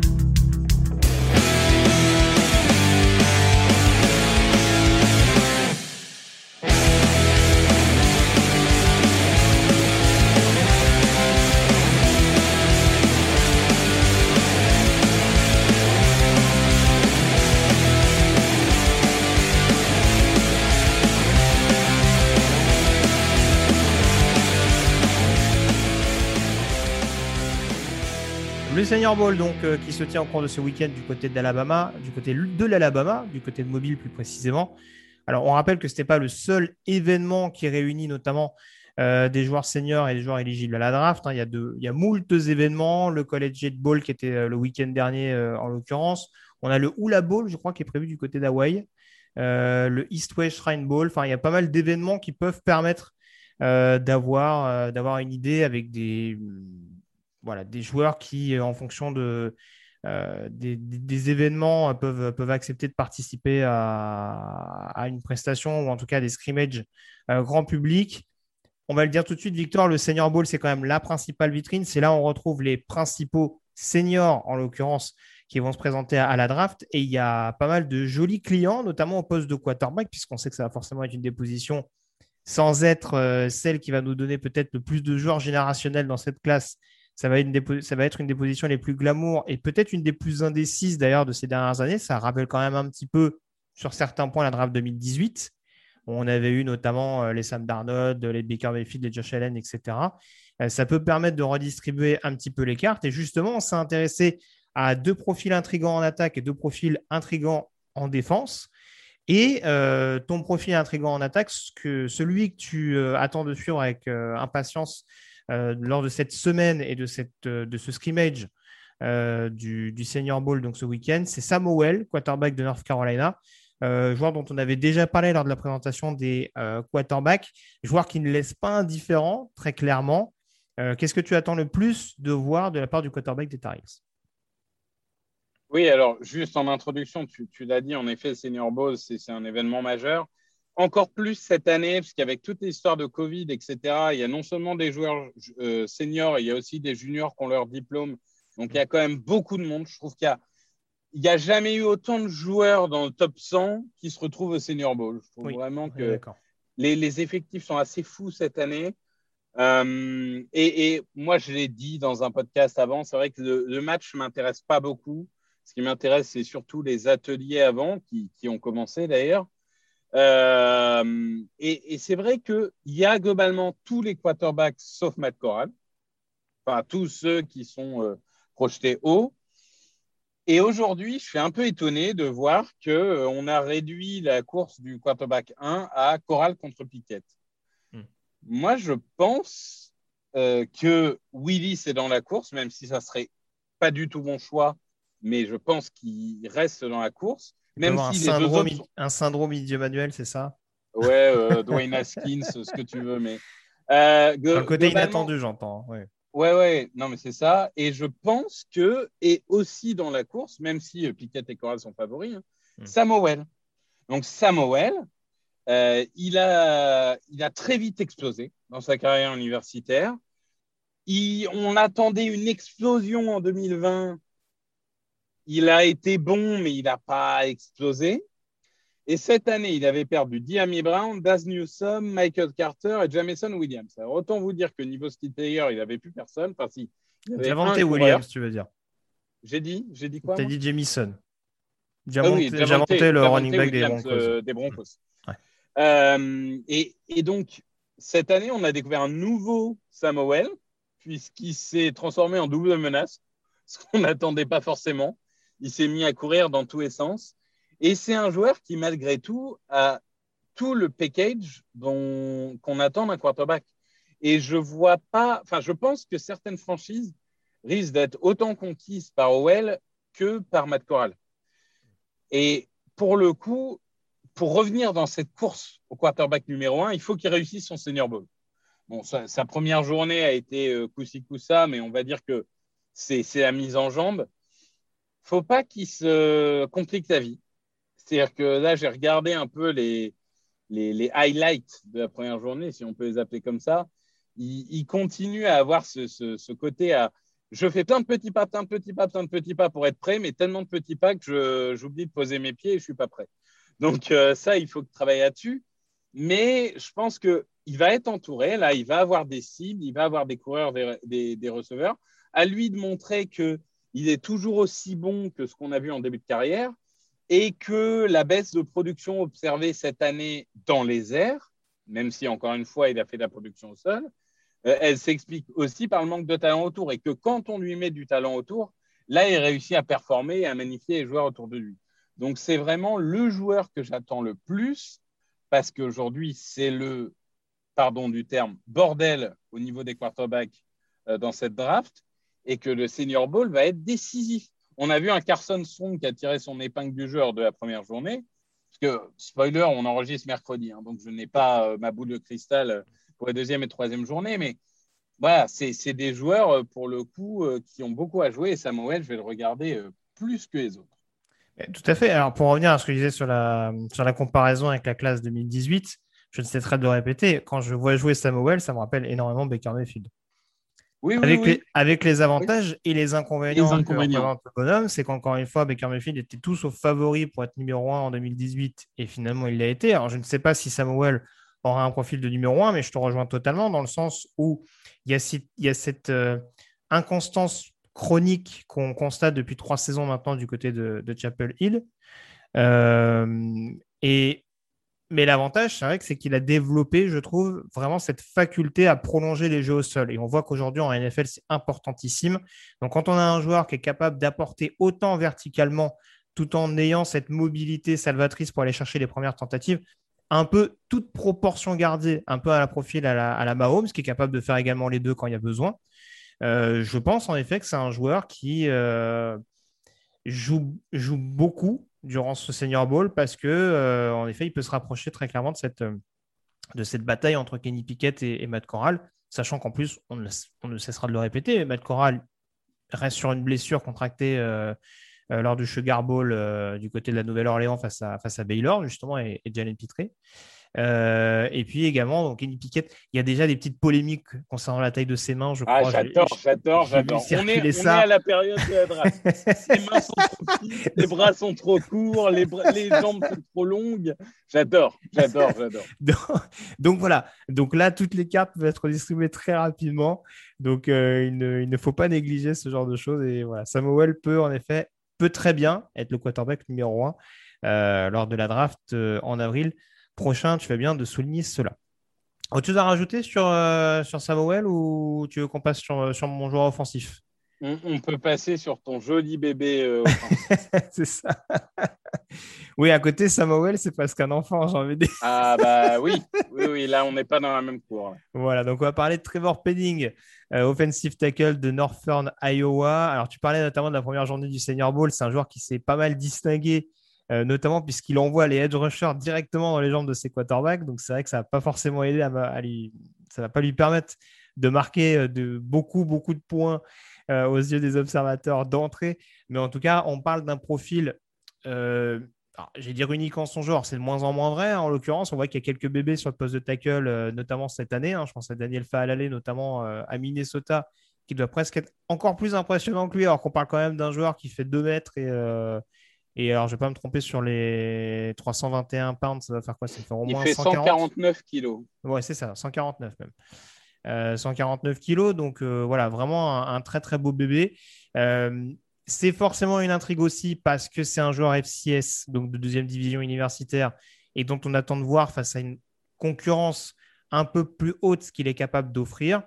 Senior Bowl donc euh, qui se tient au cours de ce week-end du côté d'Alabama, du côté de l'Alabama, du côté de Mobile plus précisément. Alors on rappelle que ce n'était pas le seul événement qui réunit notamment euh, des joueurs seniors et des joueurs éligibles à la draft. Hein. Il, y a de, il y a moult événements, le College Jet Bowl qui était euh, le week-end dernier en l'occurrence. On a le Hula Bowl, je crois, qui est prévu du côté d'Hawaï. le East West Shrine Bowl. Enfin, il y a pas mal d'événements qui peuvent permettre d'avoir d'avoir une idée avec des voilà, des joueurs qui, euh, en fonction euh, des, événements, peuvent, peuvent accepter de participer à, une prestation ou en tout cas des scrimmages euh, grand public. On va le dire tout de suite, Victor, le Senior Bowl, c'est quand même la principale vitrine. C'est là où on retrouve les principaux seniors, en l'occurrence, qui vont se présenter à, la draft. Et il y a pas mal de jolis clients, notamment au poste de quarterback, puisqu'on sait que ça va forcément être une des positions sans être celle qui va nous donner peut-être le plus de joueurs générationnels dans cette classe ça va, être une des positions les plus glamour et peut-être une des plus indécises d'ailleurs de ces dernières années. Ça rappelle quand même un petit peu sur certains points la draft 2018. On avait eu notamment euh, les Sam Darnold, les Baker Mayfield, les Josh Allen, etc. Euh, ça peut permettre de redistribuer un petit peu les cartes. Et justement, on s'est intéressé à deux profils intrigants en attaque et deux profils intrigants en défense. Et euh, ton profil intrigant en attaque, que, celui que tu attends de suivre avec impatience lors de cette semaine et de, cette, de ce scrimmage du, du, Senior Bowl donc ce week-end, c'est Samuel, quarterback de North Carolina. joueur dont on avait déjà parlé lors de la présentation des quarterbacks, joueur qui ne laisse pas indifférent, très clairement. Qu'est-ce que tu attends le plus de voir de la part du quarterback des Tar oui, alors juste en introduction, tu, l'as dit, en effet, Senior Bowl, c'est un événement majeur. Encore plus cette année, parce qu'avec toute l'histoire de Covid, etc., il y a non seulement des joueurs euh, seniors, il y a aussi des juniors qui ont leur diplôme. Donc il y a quand même beaucoup de monde. Je trouve qu'il n'y a, a, jamais eu autant de joueurs dans le top 100 qui se retrouvent au Senior Bowl. Je trouve vraiment que les, effectifs sont assez fous cette année. Euh, et, moi, je l'ai dit dans un podcast avant, c'est vrai que le, le match ne m'intéresse pas beaucoup. Ce qui m'intéresse, c'est surtout les ateliers avant, qui, ont commencé d'ailleurs. Euh, et, c'est vrai qu'il y a globalement tous les quarterbacks sauf Matt Corral, enfin tous ceux qui sont euh, projetés haut. Et aujourd'hui, je suis un peu étonné de voir qu'on euh, a réduit la course du quarterback 1 à Corral contre Piquet. Hmm. Moi, je pense que Willis est dans la course, même si ça serait pas du tout mon choix mais je pense qu'il reste dans la course. Même si un, syndrome, un syndrome idiot manuel, c'est ça? Ouais, euh, Dwayne Haskins, ce que tu veux, mais. Euh, un côté inattendu, j'entends. Ouais. ouais, ouais, non, mais c'est ça. Et je pense que, et aussi dans la course, même si euh, Piquet et Corral sont favoris, hein, hmm. Samuel. Donc, Samuel, euh, il, a, il a très vite explosé dans sa carrière universitaire. Il, on attendait une explosion en 2020 il a été bon, mais il n'a pas explosé. Et cette année, il avait perdu Diami Brown, Daz Newsom, Michael Carter et Jamison Williams. Alors, autant vous dire que niveau skill player, il n'avait plus personne. Enfin, si. J'ai inventé Williams, tu veux dire J'ai dit, j'ai dit quoi Tu as dit Jamison. J'ai inventé, le running back des Broncos. Euh, des Broncos. Euh, et, et, donc, cette année, on a découvert un nouveau Samuel, puisqu'il s'est transformé en double menace, ce qu'on n'attendait pas forcément il s'est mis à courir dans tous les sens. Et c'est un joueur qui, malgré tout, a tout le package qu'on attend d'un quarterback. Et je vois pas, enfin, je pense que certaines franchises risquent d'être autant conquises par Owell que par Matt Corral. Et pour le coup, pour revenir dans cette course au quarterback numéro un, il faut qu'il réussisse son senior bowl. Bon, sa, première journée a été euh, coussi coussa, mais on va dire que c'est la mise en jambe faut pas qu'il se complique sa vie. C'est-à-dire que là, j'ai regardé un peu les, les, highlights de la première journée, si on peut les appeler comme ça. Il, continue à avoir ce, côté à je fais plein de petits pas, plein de petits pas, plein de petits pas pour être prêt, mais tellement de petits pas que j'oublie de poser mes pieds et je suis pas prêt. Donc euh, ça, il faut travailler là-dessus. Mais je pense qu'il va être entouré. Là, il va avoir des cibles, il va avoir des coureurs, des, des receveurs. À lui de montrer que il est toujours aussi bon que ce qu'on a vu en début de carrière et que la baisse de production observée cette année dans les airs, même si encore une fois il a fait de la production au sol, euh, elle s'explique aussi par le manque de talent autour et que quand on lui met du talent autour, là il réussit à performer et à magnifier les joueurs autour de lui. Donc c'est vraiment le joueur que j'attends le plus parce qu'aujourd'hui c'est le, pardon du terme, bordel au niveau des quarterbacks euh, dans cette draft et que le Senior Bowl va être décisif. On a vu un Carson Strong qui a tiré son épingle du joueur de la première journée. Parce que, spoiler, on enregistre mercredi, hein, donc je n'ai pas euh, ma boule de cristal pour les deuxième et troisième journées, mais voilà, c'est des joueurs, euh, pour le coup, euh, qui ont beaucoup à jouer. Et Samuel, je vais le regarder plus que les autres. Tout à fait. Alors, pour revenir à ce que je disais sur la, sur la comparaison avec la classe 2018, je ne cesserai de le répéter. Quand je vois jouer Samuel, ça me rappelle énormément Baker Mayfield avec, Les, avec, Les, avantages et les inconvénients, les inconvénients. bonhomme, c'est qu'encore une fois, Baker Mayfield était tous au favori pour être numéro 1 en 2018 et finalement il l'a été. Alors je ne sais pas si Samuel aura un profil de numéro 1, mais je te rejoins totalement dans le sens où il y a, il y a cette euh, inconstance chronique qu'on constate depuis trois saisons maintenant du côté de, de Chapel Hill. Euh, et mais l'avantage, c'est vrai que c'est qu'il a développé, je trouve, vraiment cette faculté à prolonger les jeux au sol. Et on voit qu'aujourd'hui en NFL, c'est importantissime. Donc quand on a un joueur qui est capable d'apporter autant verticalement tout en ayant cette mobilité salvatrice pour aller chercher les premières tentatives. Un peu toute proportion gardée, un peu à la profil à la, à la Mahomes, qui est capable de faire également les deux quand il y a besoin. Euh, je pense en effet que c'est un joueur qui euh, joue, joue beaucoup durant ce Senior Bowl parce que, euh, en effet, il peut se rapprocher très clairement de cette, de cette bataille entre Kenny Pickett et, Matt Corral, sachant qu'en plus, on ne, cessera de le répéter, Matt Corral reste sur une blessure contractée euh, lors du Sugar Bowl euh, du côté de la Nouvelle-Orléans face à, face à Baylor, justement, et, Jalen Pitré. Euh, et puis également, donc Kenny Pickett, il y a déjà des petites polémiques concernant la taille de ses mains, je ah, J'adore, j'adore, j'adore. On, est, on est, à la période de la draft. les mains sont trop petites, les bras sont trop courts, les, les jambes sont trop longues. J'adore, j'adore, j'adore. donc, donc, voilà, donc là, toutes les cartes peuvent être distribuées très rapidement. Donc il, ne, il, ne, faut pas négliger ce genre de choses. Et voilà, Samuel peut en effet peut très bien être le quarterback numéro 1 euh, lors de la draft euh, en avril prochain. Tu fais bien de souligner cela. Autre chose à rajouter sur, euh, sur Samuel ou tu veux qu'on passe sur, sur, mon joueur offensif? On, peut passer sur ton joli bébé. c'est ça. oui, à côté, Samuel, c'est presque un enfant, j'ai envie de dire. ah, bah oui. oui, oui, là, on n'est pas dans la même cour. Voilà, donc on va parler de Trevor Penning, euh, offensive tackle de Northern Iowa. Alors, tu parlais notamment de la première journée du Senior Bowl. C'est un joueur qui s'est pas mal distingué, euh, notamment puisqu'il envoie les edge rushers directement dans les jambes de ses quarterbacks. Donc, c'est vrai que ça n'a pas forcément aidé à, lui. Ça va pas lui permettre de marquer euh, de beaucoup, beaucoup de points aux yeux des observateurs d'entrée. Mais en tout cas, on parle d'un profil j'ai dire unique en son genre, c'est de moins en moins vrai. En l'occurrence, on voit qu'il y a quelques bébés sur le poste de tackle, euh, notamment cette année. Hein. je pense à Daniel Faalale, notamment euh, à Minnesota, qui doit presque être encore plus impressionnant que lui, alors qu'on parle quand même d'un joueur qui fait 2 mètres et. Euh, et alors, je ne vais pas me tromper sur les 321 pounds, ça va faire quoi? Ça fait au moins Il fait 149 kilos. Ouais, c'est ça, 149 même. 149 kilos, donc voilà, vraiment un, un, très très beau bébé. C'est forcément une intrigue aussi parce que c'est un joueur FCS, donc de deuxième division universitaire, et dont on attend de voir face à une concurrence un peu plus haute ce qu'il est capable d'offrir.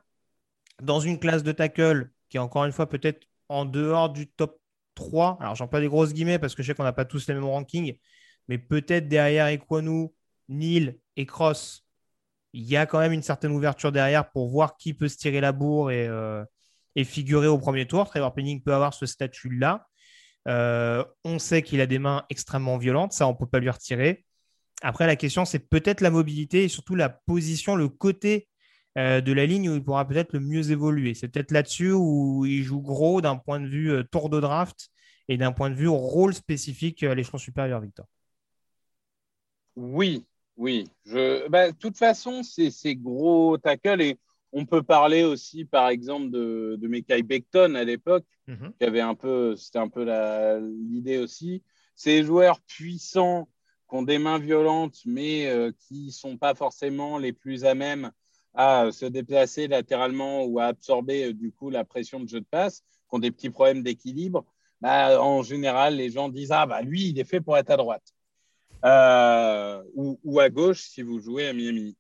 Dans une classe de tackle qui est encore une fois peut-être en dehors du top 3. Alors, j'en pas des grosses guillemets parce que je sais qu'on n'a pas tous les mêmes rankings, mais peut-être derrière Equanu, Neil et Cross, il y a quand même une certaine ouverture derrière pour voir qui peut se tirer la bourre et, euh, figurer au premier tour. Trevor Penning peut avoir ce statut-là. Euh, on sait qu'il a des mains extrêmement violentes, ça on ne peut pas lui retirer. Après, la question, c'est peut-être la mobilité et surtout la position, le côté euh, de la ligne où il pourra peut-être le mieux évoluer. C'est peut-être là-dessus où il joue gros d'un point de vue euh, tour de draft et d'un point de vue rôle spécifique à l'échelon supérieur, Victor. Oui, oui. Je... Bah, de toute façon, c'est gros tackle et on peut parler aussi, par exemple, de, de Mekai Beckton à l'époque, mhm. qui avait un peu, c'était un peu l'idée aussi. Ces joueurs puissants qui ont des mains violentes, mais euh, qui ne sont pas forcément les plus à même à se déplacer latéralement ou à absorber euh, du coup la pression de jeu de passe, qui ont des petits problèmes d'équilibre. Bah, en général, les gens disent Ah, bah lui, il est fait pour être à droite. Euh, ou, ou, à gauche si vous jouez à Miami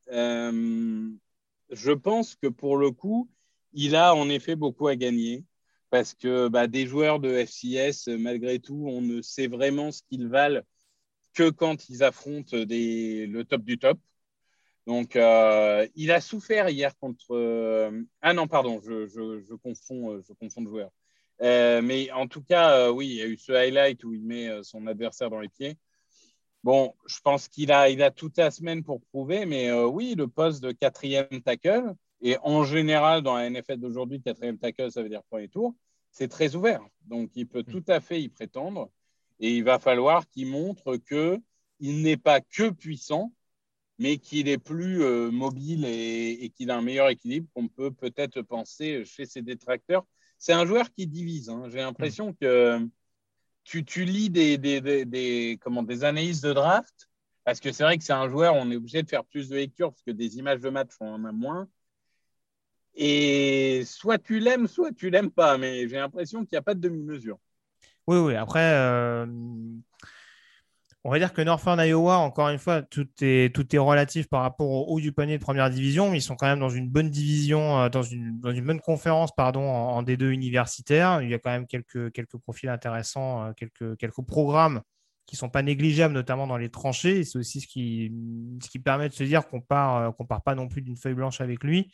je pense que pour le coup, il a en effet beaucoup à gagner parce que bah, des joueurs de FCS, malgré tout, on ne sait vraiment ce qu'ils valent que quand ils affrontent le top du top. Donc, euh, il a souffert hier contre. Euh, ah non, pardon, je, confonds, je confonds de. Euh, mais en tout cas, oui, il y a eu ce highlight où il met son adversaire dans les pieds. Bon, je pense qu'il a, il a toute la semaine pour prouver, mais oui, le poste de quatrième tackle, et en général, dans la NFL d'aujourd'hui, quatrième tackle, ça veut dire premier tour, c'est très ouvert. Donc, il peut tout à fait y prétendre, et il va falloir qu'il montre qu'il n'est pas que puissant, mais qu'il est plus euh, mobile et, qu'il a un meilleur équilibre qu'on peut peut-être penser chez ses détracteurs. C'est un joueur qui divise. Hein. J'ai l'impression que tu, lis des, comment, des analyses de draft, parce que c'est vrai que c'est un joueur, on est obligé de faire plus de lecture, parce que des images de match, on en a moins. Et soit tu l'aimes, soit tu l'aimes pas, mais j'ai l'impression qu'il n'y a pas de demi-mesure. Oui, oui, après, euh, on va dire que Northern Iowa, encore une fois, tout est, tout est relatif par rapport au haut du panier de première division, ils sont quand même dans une bonne division, euh, dans une, dans une bonne conférence pardon, en, D2 universitaire. Il y a quand même quelques, quelques profils intéressants, euh, quelques, quelques programmes qui ne sont pas négligeables, notamment dans les tranchées. C'est aussi ce qui, ce qui permet de se dire qu'on part, euh, qu'on part pas non plus d'une feuille blanche avec lui.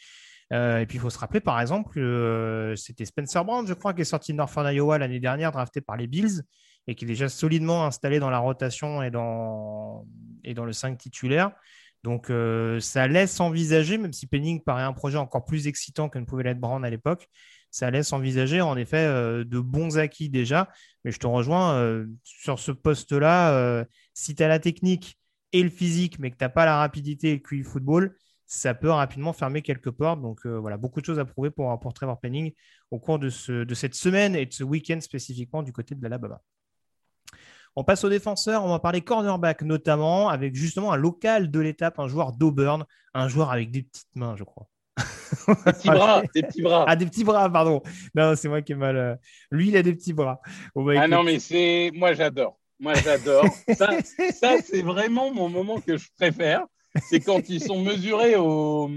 et puis il faut se rappeler, par exemple, que c'était Spencer Brown, je crois, qui est sorti de Northern Iowa l'année dernière, drafté par les Bills et qui est déjà solidement installé dans la rotation et dans, le 5 titulaire. Donc euh, ça laisse envisager, même si Penning paraît un projet encore plus excitant que ne pouvait l'être Brown à l'époque, ça laisse envisager en effet euh, de bons acquis déjà. Mais je te rejoins euh, sur ce poste-là. si tu as la technique et le physique, mais que tu n'as pas la rapidité et le QI football, ça peut rapidement fermer quelques portes. Donc voilà, beaucoup de choses à prouver pour, pour Trevor Penning au cours de, de cette semaine et de ce week-end spécifiquement du côté de l'Alabama. On passe aux défenseurs, on va parler cornerback notamment, avec justement un local de l'étape, un joueur d'Auburn, un joueur avec des petites mains, je crois. Des petits bras, des petits bras. Ah, des petits bras, pardon. Non, c'est moi qui ai mal. Euh, lui, il a des petits bras. Bah, ah non, mais c'est. Moi, j'adore. Moi, j'adore. ça, ça c'est vraiment mon moment que je préfère. C'est quand ils sont mesurés au,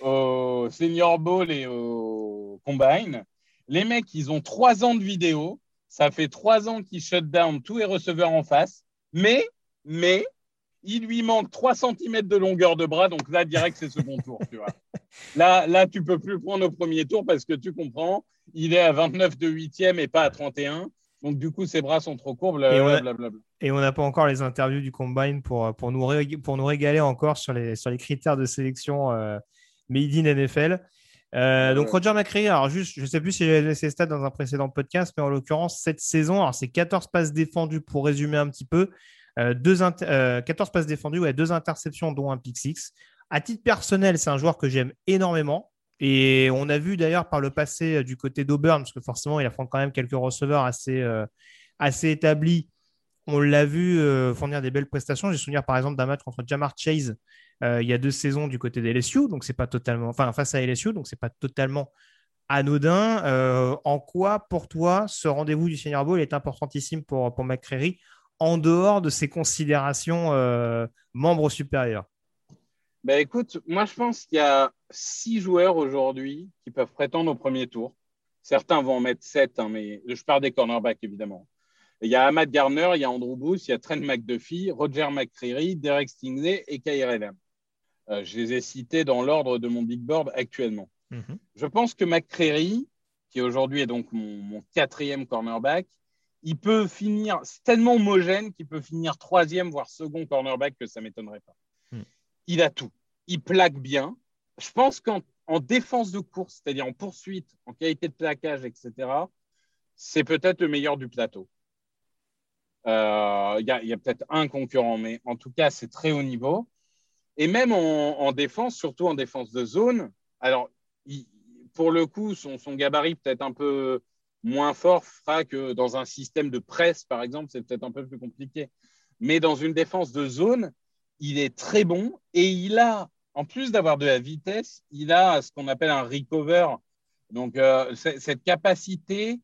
au Senior Bowl et au Combine. Les mecs, ils ont trois ans de vidéo. Ça fait trois ans qu'il shut down tous les receveurs en face. Mais, mais, il lui manque 3 cm de longueur de bras. Donc là, direct, c'est second tour. Tu vois. Là, là, tu peux plus prendre au premier tour parce que tu comprends, il est à 29 de 8e et pas à 31. Donc, du coup, ses bras sont trop courts. Et on n'a pas encore les interviews du combine pour, pour, nous, pour nous régaler encore sur les, sur les critères de sélection euh, Made in NFL. Euh, donc Roger McCreary, alors juste, je ne sais plus si j'avais laissé stats dans un précédent podcast, mais en l'occurrence, cette saison, alors c'est 14 passes défendues pour résumer un petit peu, euh, deux 14 euh, passes défendues, ouais, deux interceptions, dont un pick six. À titre personnel, c'est un joueur que j'aime énormément. Et on a vu d'ailleurs par le passé du côté d'Auburn, parce que forcément, il affronte quand même quelques receveurs assez, assez établis. On l'a vu fournir des belles prestations. J'ai souvenir par exemple d'un match contre Jamar Chase euh, il y a deux saisons du côté des LSU, donc c'est pas totalement, enfin face à LSU, donc c'est pas totalement anodin. Euh, en quoi, pour toi, ce rendez-vous du Senior Bowl est importantissime pour, pour McCreary en dehors de ses considérations euh, membres supérieurs? Ben écoute, moi je pense qu'il y a six joueurs aujourd'hui qui peuvent prétendre au premier tour. Certains vont en mettre sept, hein, mais je parle des cornerbacks évidemment. Il y a Ahmad Garner, il y a Andrew Booth, il y a Trent McDuffie, Roger McCreary, Derek Stingley et Kyrie Lam. Euh, je les ai cités dans l'ordre de mon big board actuellement. Mhm. Je pense que McCreary, qui aujourd'hui est donc mon, quatrième cornerback, il peut finir, c'est tellement homogène qu'il peut finir troisième, voire second cornerback que ça ne m'étonnerait pas. Mhm. Il a tout. Il plaque bien. Je pense qu'en défense de course, c'est-à-dire en poursuite, en qualité de plaquage, etc., c'est peut-être le meilleur du plateau. Euh, il y a peut-être un concurrent, mais en tout cas, c'est très haut niveau. Et même en, défense, surtout en défense de zone, alors pour le coup, son, gabarit peut-être un peu moins fort fera que dans un système de presse, par exemple, c'est peut-être un peu plus compliqué. Mais dans une défense de zone, il est très bon et il a, en plus d'avoir de la vitesse, il a ce qu'on appelle un recover. Donc, euh, cette capacité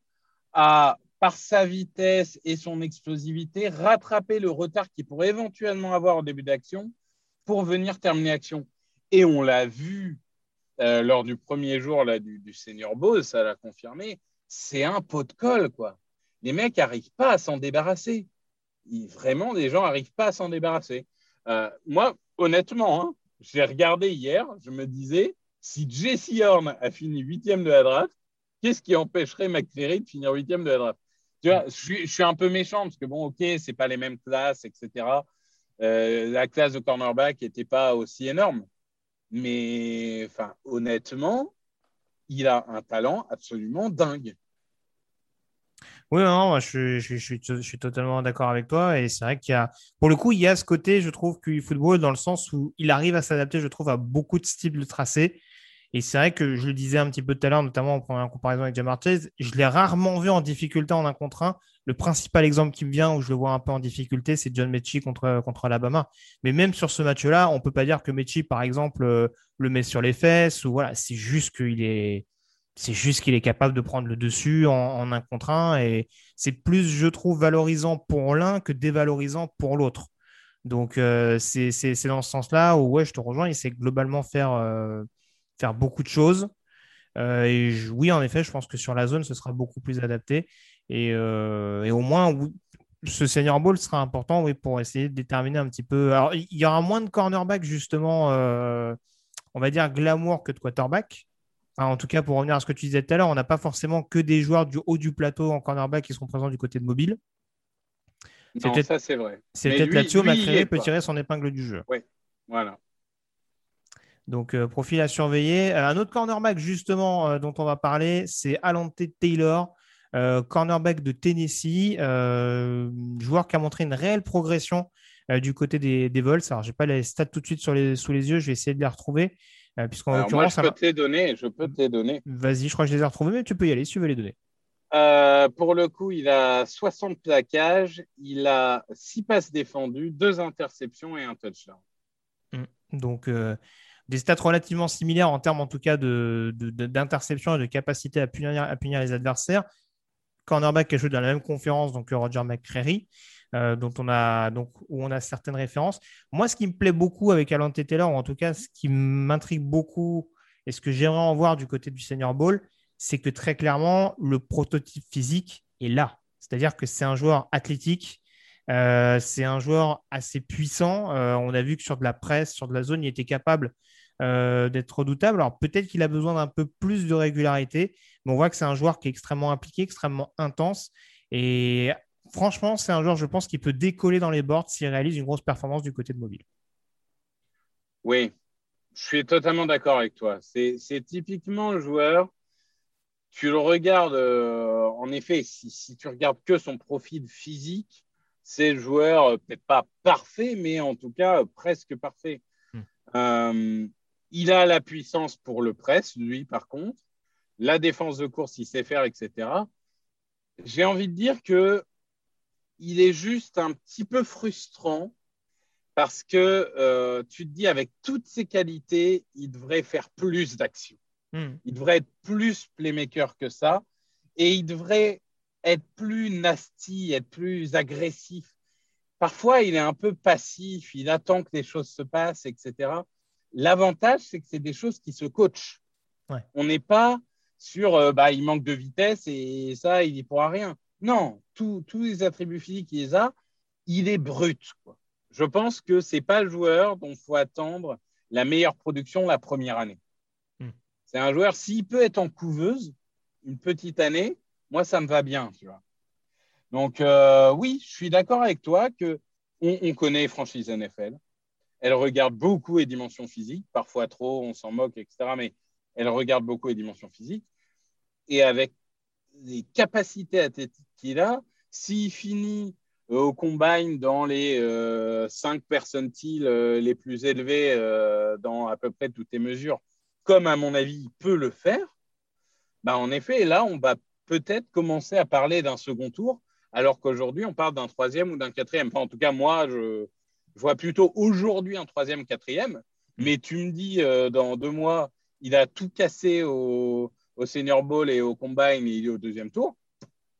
à, par sa vitesse et son explosivité, rattraper le retard qu'il pourrait éventuellement avoir au début d'action pour venir terminer l'action. Et on l'a vu euh, lors du premier jour là, du, Senior Bowl, ça l'a confirmé, c'est un pot de colle, quoi. Les mecs n'arrivent pas à s'en débarrasser. vraiment, les gens n'arrivent pas à s'en débarrasser. Euh, moi, honnêtement, hein, j'ai regardé hier, je me disais, si Jesse Horn a fini huitième de la draft, qu'est-ce qui empêcherait McCleary de finir huitième de la draft? Je suis, je suis, un peu méchant parce que bon, ok, c'est pas les mêmes classes, etc. Euh, la classe de cornerback n'était pas aussi énorme. Mais enfin, honnêtement, il a un talent absolument dingue. Oui, non, je, suis totalement d'accord avec toi. Et c'est vrai qu'il y a, pour le coup, il y a ce côté, je trouve, que football dans le sens où il arrive à s'adapter, je trouve, à beaucoup de styles de tracé. Et c'est vrai que je le disais un petit peu tout à l'heure, notamment en comparaison avec Jamar Chase, je l'ai rarement vu en difficulté en un contre un. Le principal exemple qui me vient où je le vois un peu en difficulté, c'est John Mechie contre, contre Alabama. Mais même sur ce match-là, on peut pas dire que Mechie, par exemple, euh, le met sur les fesses c'est juste qu'il est, capable de prendre le dessus en, un contre un et c'est plus, je trouve, valorisant pour l'un que dévalorisant pour l'autre. Donc, euh, c'est dans ce sens-là où, ouais, je te rejoins, il sait globalement faire, euh, beaucoup de choses. Euh, et oui, en effet, je pense que sur la zone, ce sera beaucoup plus adapté. Et, et au moins, ce senior ball sera important oui, pour essayer de déterminer un petit peu. Alors, il y aura moins de cornerback, justement, on va dire glamour que de quarterback. en tout cas, pour revenir à ce que tu disais tout à l'heure, on n'a pas forcément que des joueurs du haut du plateau en cornerback qui sont présents du côté de mobile. Non, ça c'est vrai. C'est peut-être là-dessus où peut tirer son épingle du jeu. Oui, voilà. Donc, euh, profil à surveiller. Euh, un autre cornerback, justement, euh, dont on va parler, c'est Alante Taylor, cornerback de Tennessee, joueur qui a montré une réelle progression du côté des, des Vols. Alors, je n'ai pas les stats tout de suite sur les, sous les yeux, je vais essayer de les retrouver. puisqu'en moi, je peux te les donner. Je peux te les donner. Vas-y, je crois que je les ai retrouvés, mais tu peux y aller si tu veux les donner. Euh, pour le coup, il a 60 plaquages, il a 6 passes défendues, 2 interceptions et un touchdown. Mm. Donc, euh, des stats relativement similaires en termes, en tout cas, d'interception de, et de capacité à punir, à punir les adversaires. Cornerback qui a joué dans la même conférence, donc Roger McCreary, euh, dont on a, où on a certaines références. Moi, ce qui me plaît beaucoup avec Alante Taylor, ou en tout cas, ce qui m'intrigue beaucoup et ce que j'aimerais en voir du côté du Senior Bowl, c'est que très clairement, le prototype physique est là. C'est-à-dire que c'est un joueur athlétique, euh, c'est un joueur assez puissant. Euh, on a vu que sur de la presse, sur de la zone, il était capable euh, d'être redoutable. Alors peut-être qu'il a besoin d'un peu plus de régularité, mais on voit que c'est un joueur qui est extrêmement impliqué, extrêmement intense. Et franchement, c'est un joueur, je pense, qui peut décoller dans les boards s'il réalise une grosse performance du côté de mobile. Oui, je suis totalement d'accord avec toi. C'est typiquement le joueur tu le regardes, euh, en effet, si, tu regardes que son profil physique, c'est le joueur euh, peut-être pas parfait, mais en tout cas euh, presque parfait. Hmm. Il a la puissance pour le press, lui, par contre. La défense de course, il sait faire, etc. J'ai envie de dire que il est juste un petit peu frustrant parce que tu te dis, avec toutes ses qualités, il devrait faire plus d'actions. Hmm. Il devrait être plus playmaker que ça et il devrait être plus nasty, être plus agressif. Parfois, il est un peu passif, il attend que les choses se passent, etc. L'avantage, c'est que c'est des choses qui se coachent. On n'est pas sur euh, bah, il manque de vitesse et ça, il n'y pourra rien. Non, tous les attributs physiques qu'il a, il est brut. Je pense que ce n'est pas le joueur dont il faut attendre la meilleure production la première année. C'est un joueur, s'il peut être en couveuse une petite année, moi, ça me va bien, tu vois. Donc, euh, oui, je suis d'accord avec toi que on, connaît franchise NFL. Elle regarde beaucoup les dimensions physiques, parfois trop, on s'en moque, etc. Mais elle regarde beaucoup les dimensions physiques. Et avec les capacités athlétiques qu'il a, s'il finit euh, au combine dans les euh, 5 percentiles euh, les plus élevés dans à peu près toutes les mesures, comme à mon avis il peut le faire, bah en effet, là, on va peut-être commencer à parler d'un second tour, alors qu'aujourd'hui, on parle d'un troisième ou d'un quatrième. en tout cas, moi, je, vois plutôt aujourd'hui un troisième, quatrième. Mm. Mais tu me dis, euh, dans deux mois, il a tout cassé au, au Senior Bowl et au Combine et il est au deuxième tour.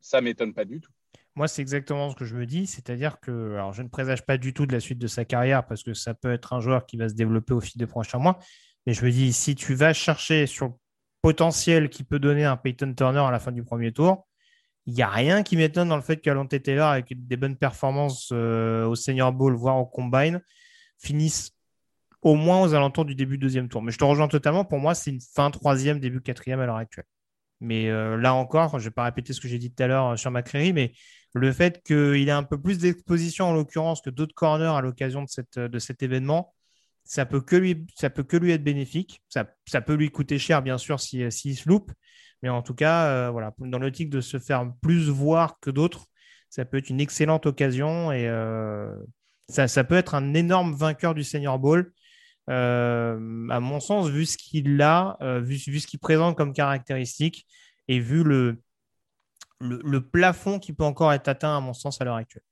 Ça m'étonne pas du tout. Moi, c'est exactement ce que je me dis, c'est-à-dire que alors, je ne présage pas du tout de la suite de sa carrière parce que ça peut être un joueur qui va se développer au fil des prochains mois, et je me dis, si tu vas chercher sur le potentiel qui peut donner un Peyton Turner à la fin du premier tour, il n'y a rien qui m'étonne dans le fait qu'Alonte Taylor, avec des bonnes performances euh, au Senior Bowl, voire au Combine, finisse au moins aux alentours du début deuxième tour. Mais je te rejoins totalement. Pour moi, c'est une fin troisième, début quatrième à l'heure actuelle. Mais euh, là encore, je ne vais pas répéter ce que j'ai dit tout à l'heure euh, sur McCreary, mais le fait qu'il ait un peu plus d'exposition en l'occurrence que d'autres corners à l'occasion de, cet événement, ça peut peut que lui être bénéfique. Ça, peut lui coûter cher, bien sûr, s'il si, se loupe. Mais en tout cas, euh, voilà, dans l'optique de se faire plus voir que d'autres, ça peut être une excellente occasion et euh, ça, peut être un énorme vainqueur du Senior Bowl. Euh, à mon sens, vu ce qu'il a, vu, ce qu'il présente comme caractéristique et vu le, le, plafond qui peut encore être atteint, à mon sens, à l'heure actuelle.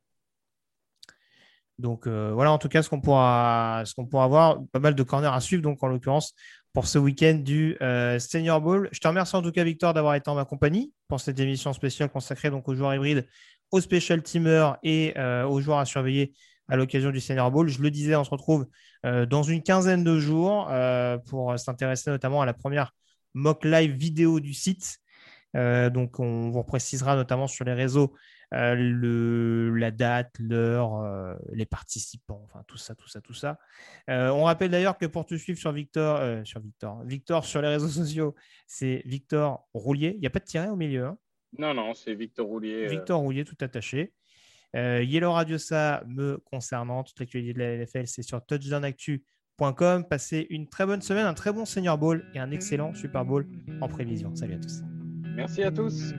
Donc voilà en tout cas ce qu'on pourra, ce qu'on pourra avoir, pas mal de corners à suivre, donc en l'occurrence pour ce week-end du Senior Bowl. Je te remercie en tout cas, Victor, d'avoir été en ma compagnie pour cette émission spéciale consacrée donc aux joueurs hybrides, aux special teamers et aux joueurs à surveiller à l'occasion du Senior Bowl. Je le disais, on se retrouve dans une quinzaine de jours pour s'intéresser notamment à la première mock live vidéo du site. donc, on vous précisera notamment sur les réseaux euh, le, la date, l'heure, euh, les participants, enfin tout ça, tout ça, tout ça. Euh, on rappelle d'ailleurs que pour te suivre sur Victor, sur Victor, Victor sur les réseaux sociaux, c'est Victor Roulier. Il n'y a pas de tiret au milieu. Hein non, non, c'est Victor Roulier. Victor Roulier, tout attaché. Yellow Radio, ça me concernant, toute l'actualité de la NFL, c'est sur touchdownactu.com. Passez une très bonne semaine, un très bon Senior Bowl et un excellent Super Bowl en prévision. Salut à tous. Merci à tous.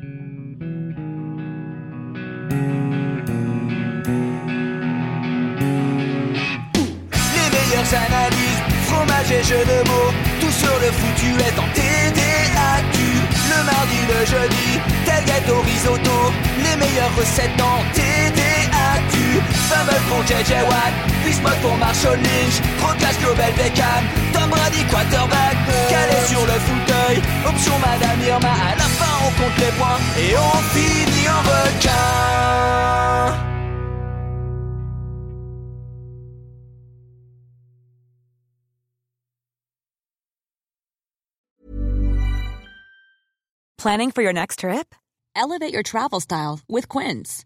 Les meilleures analyses, fromage et jeux de mots, tout sur le foutu est en TDAQ. Le mardi, le jeudi, tel gâteau risotto, les meilleures recettes en TDAQ. Fumble pour JJ Watt, Bismuth pour Marshall Lynch, Rocklash Global Beckham, Tom Brady quarterback, calé sur le fauteuil, option Madame Irma, à la fin on compte les points et on finit en requin. Planning for your next trip? Elevate your travel style with Quince.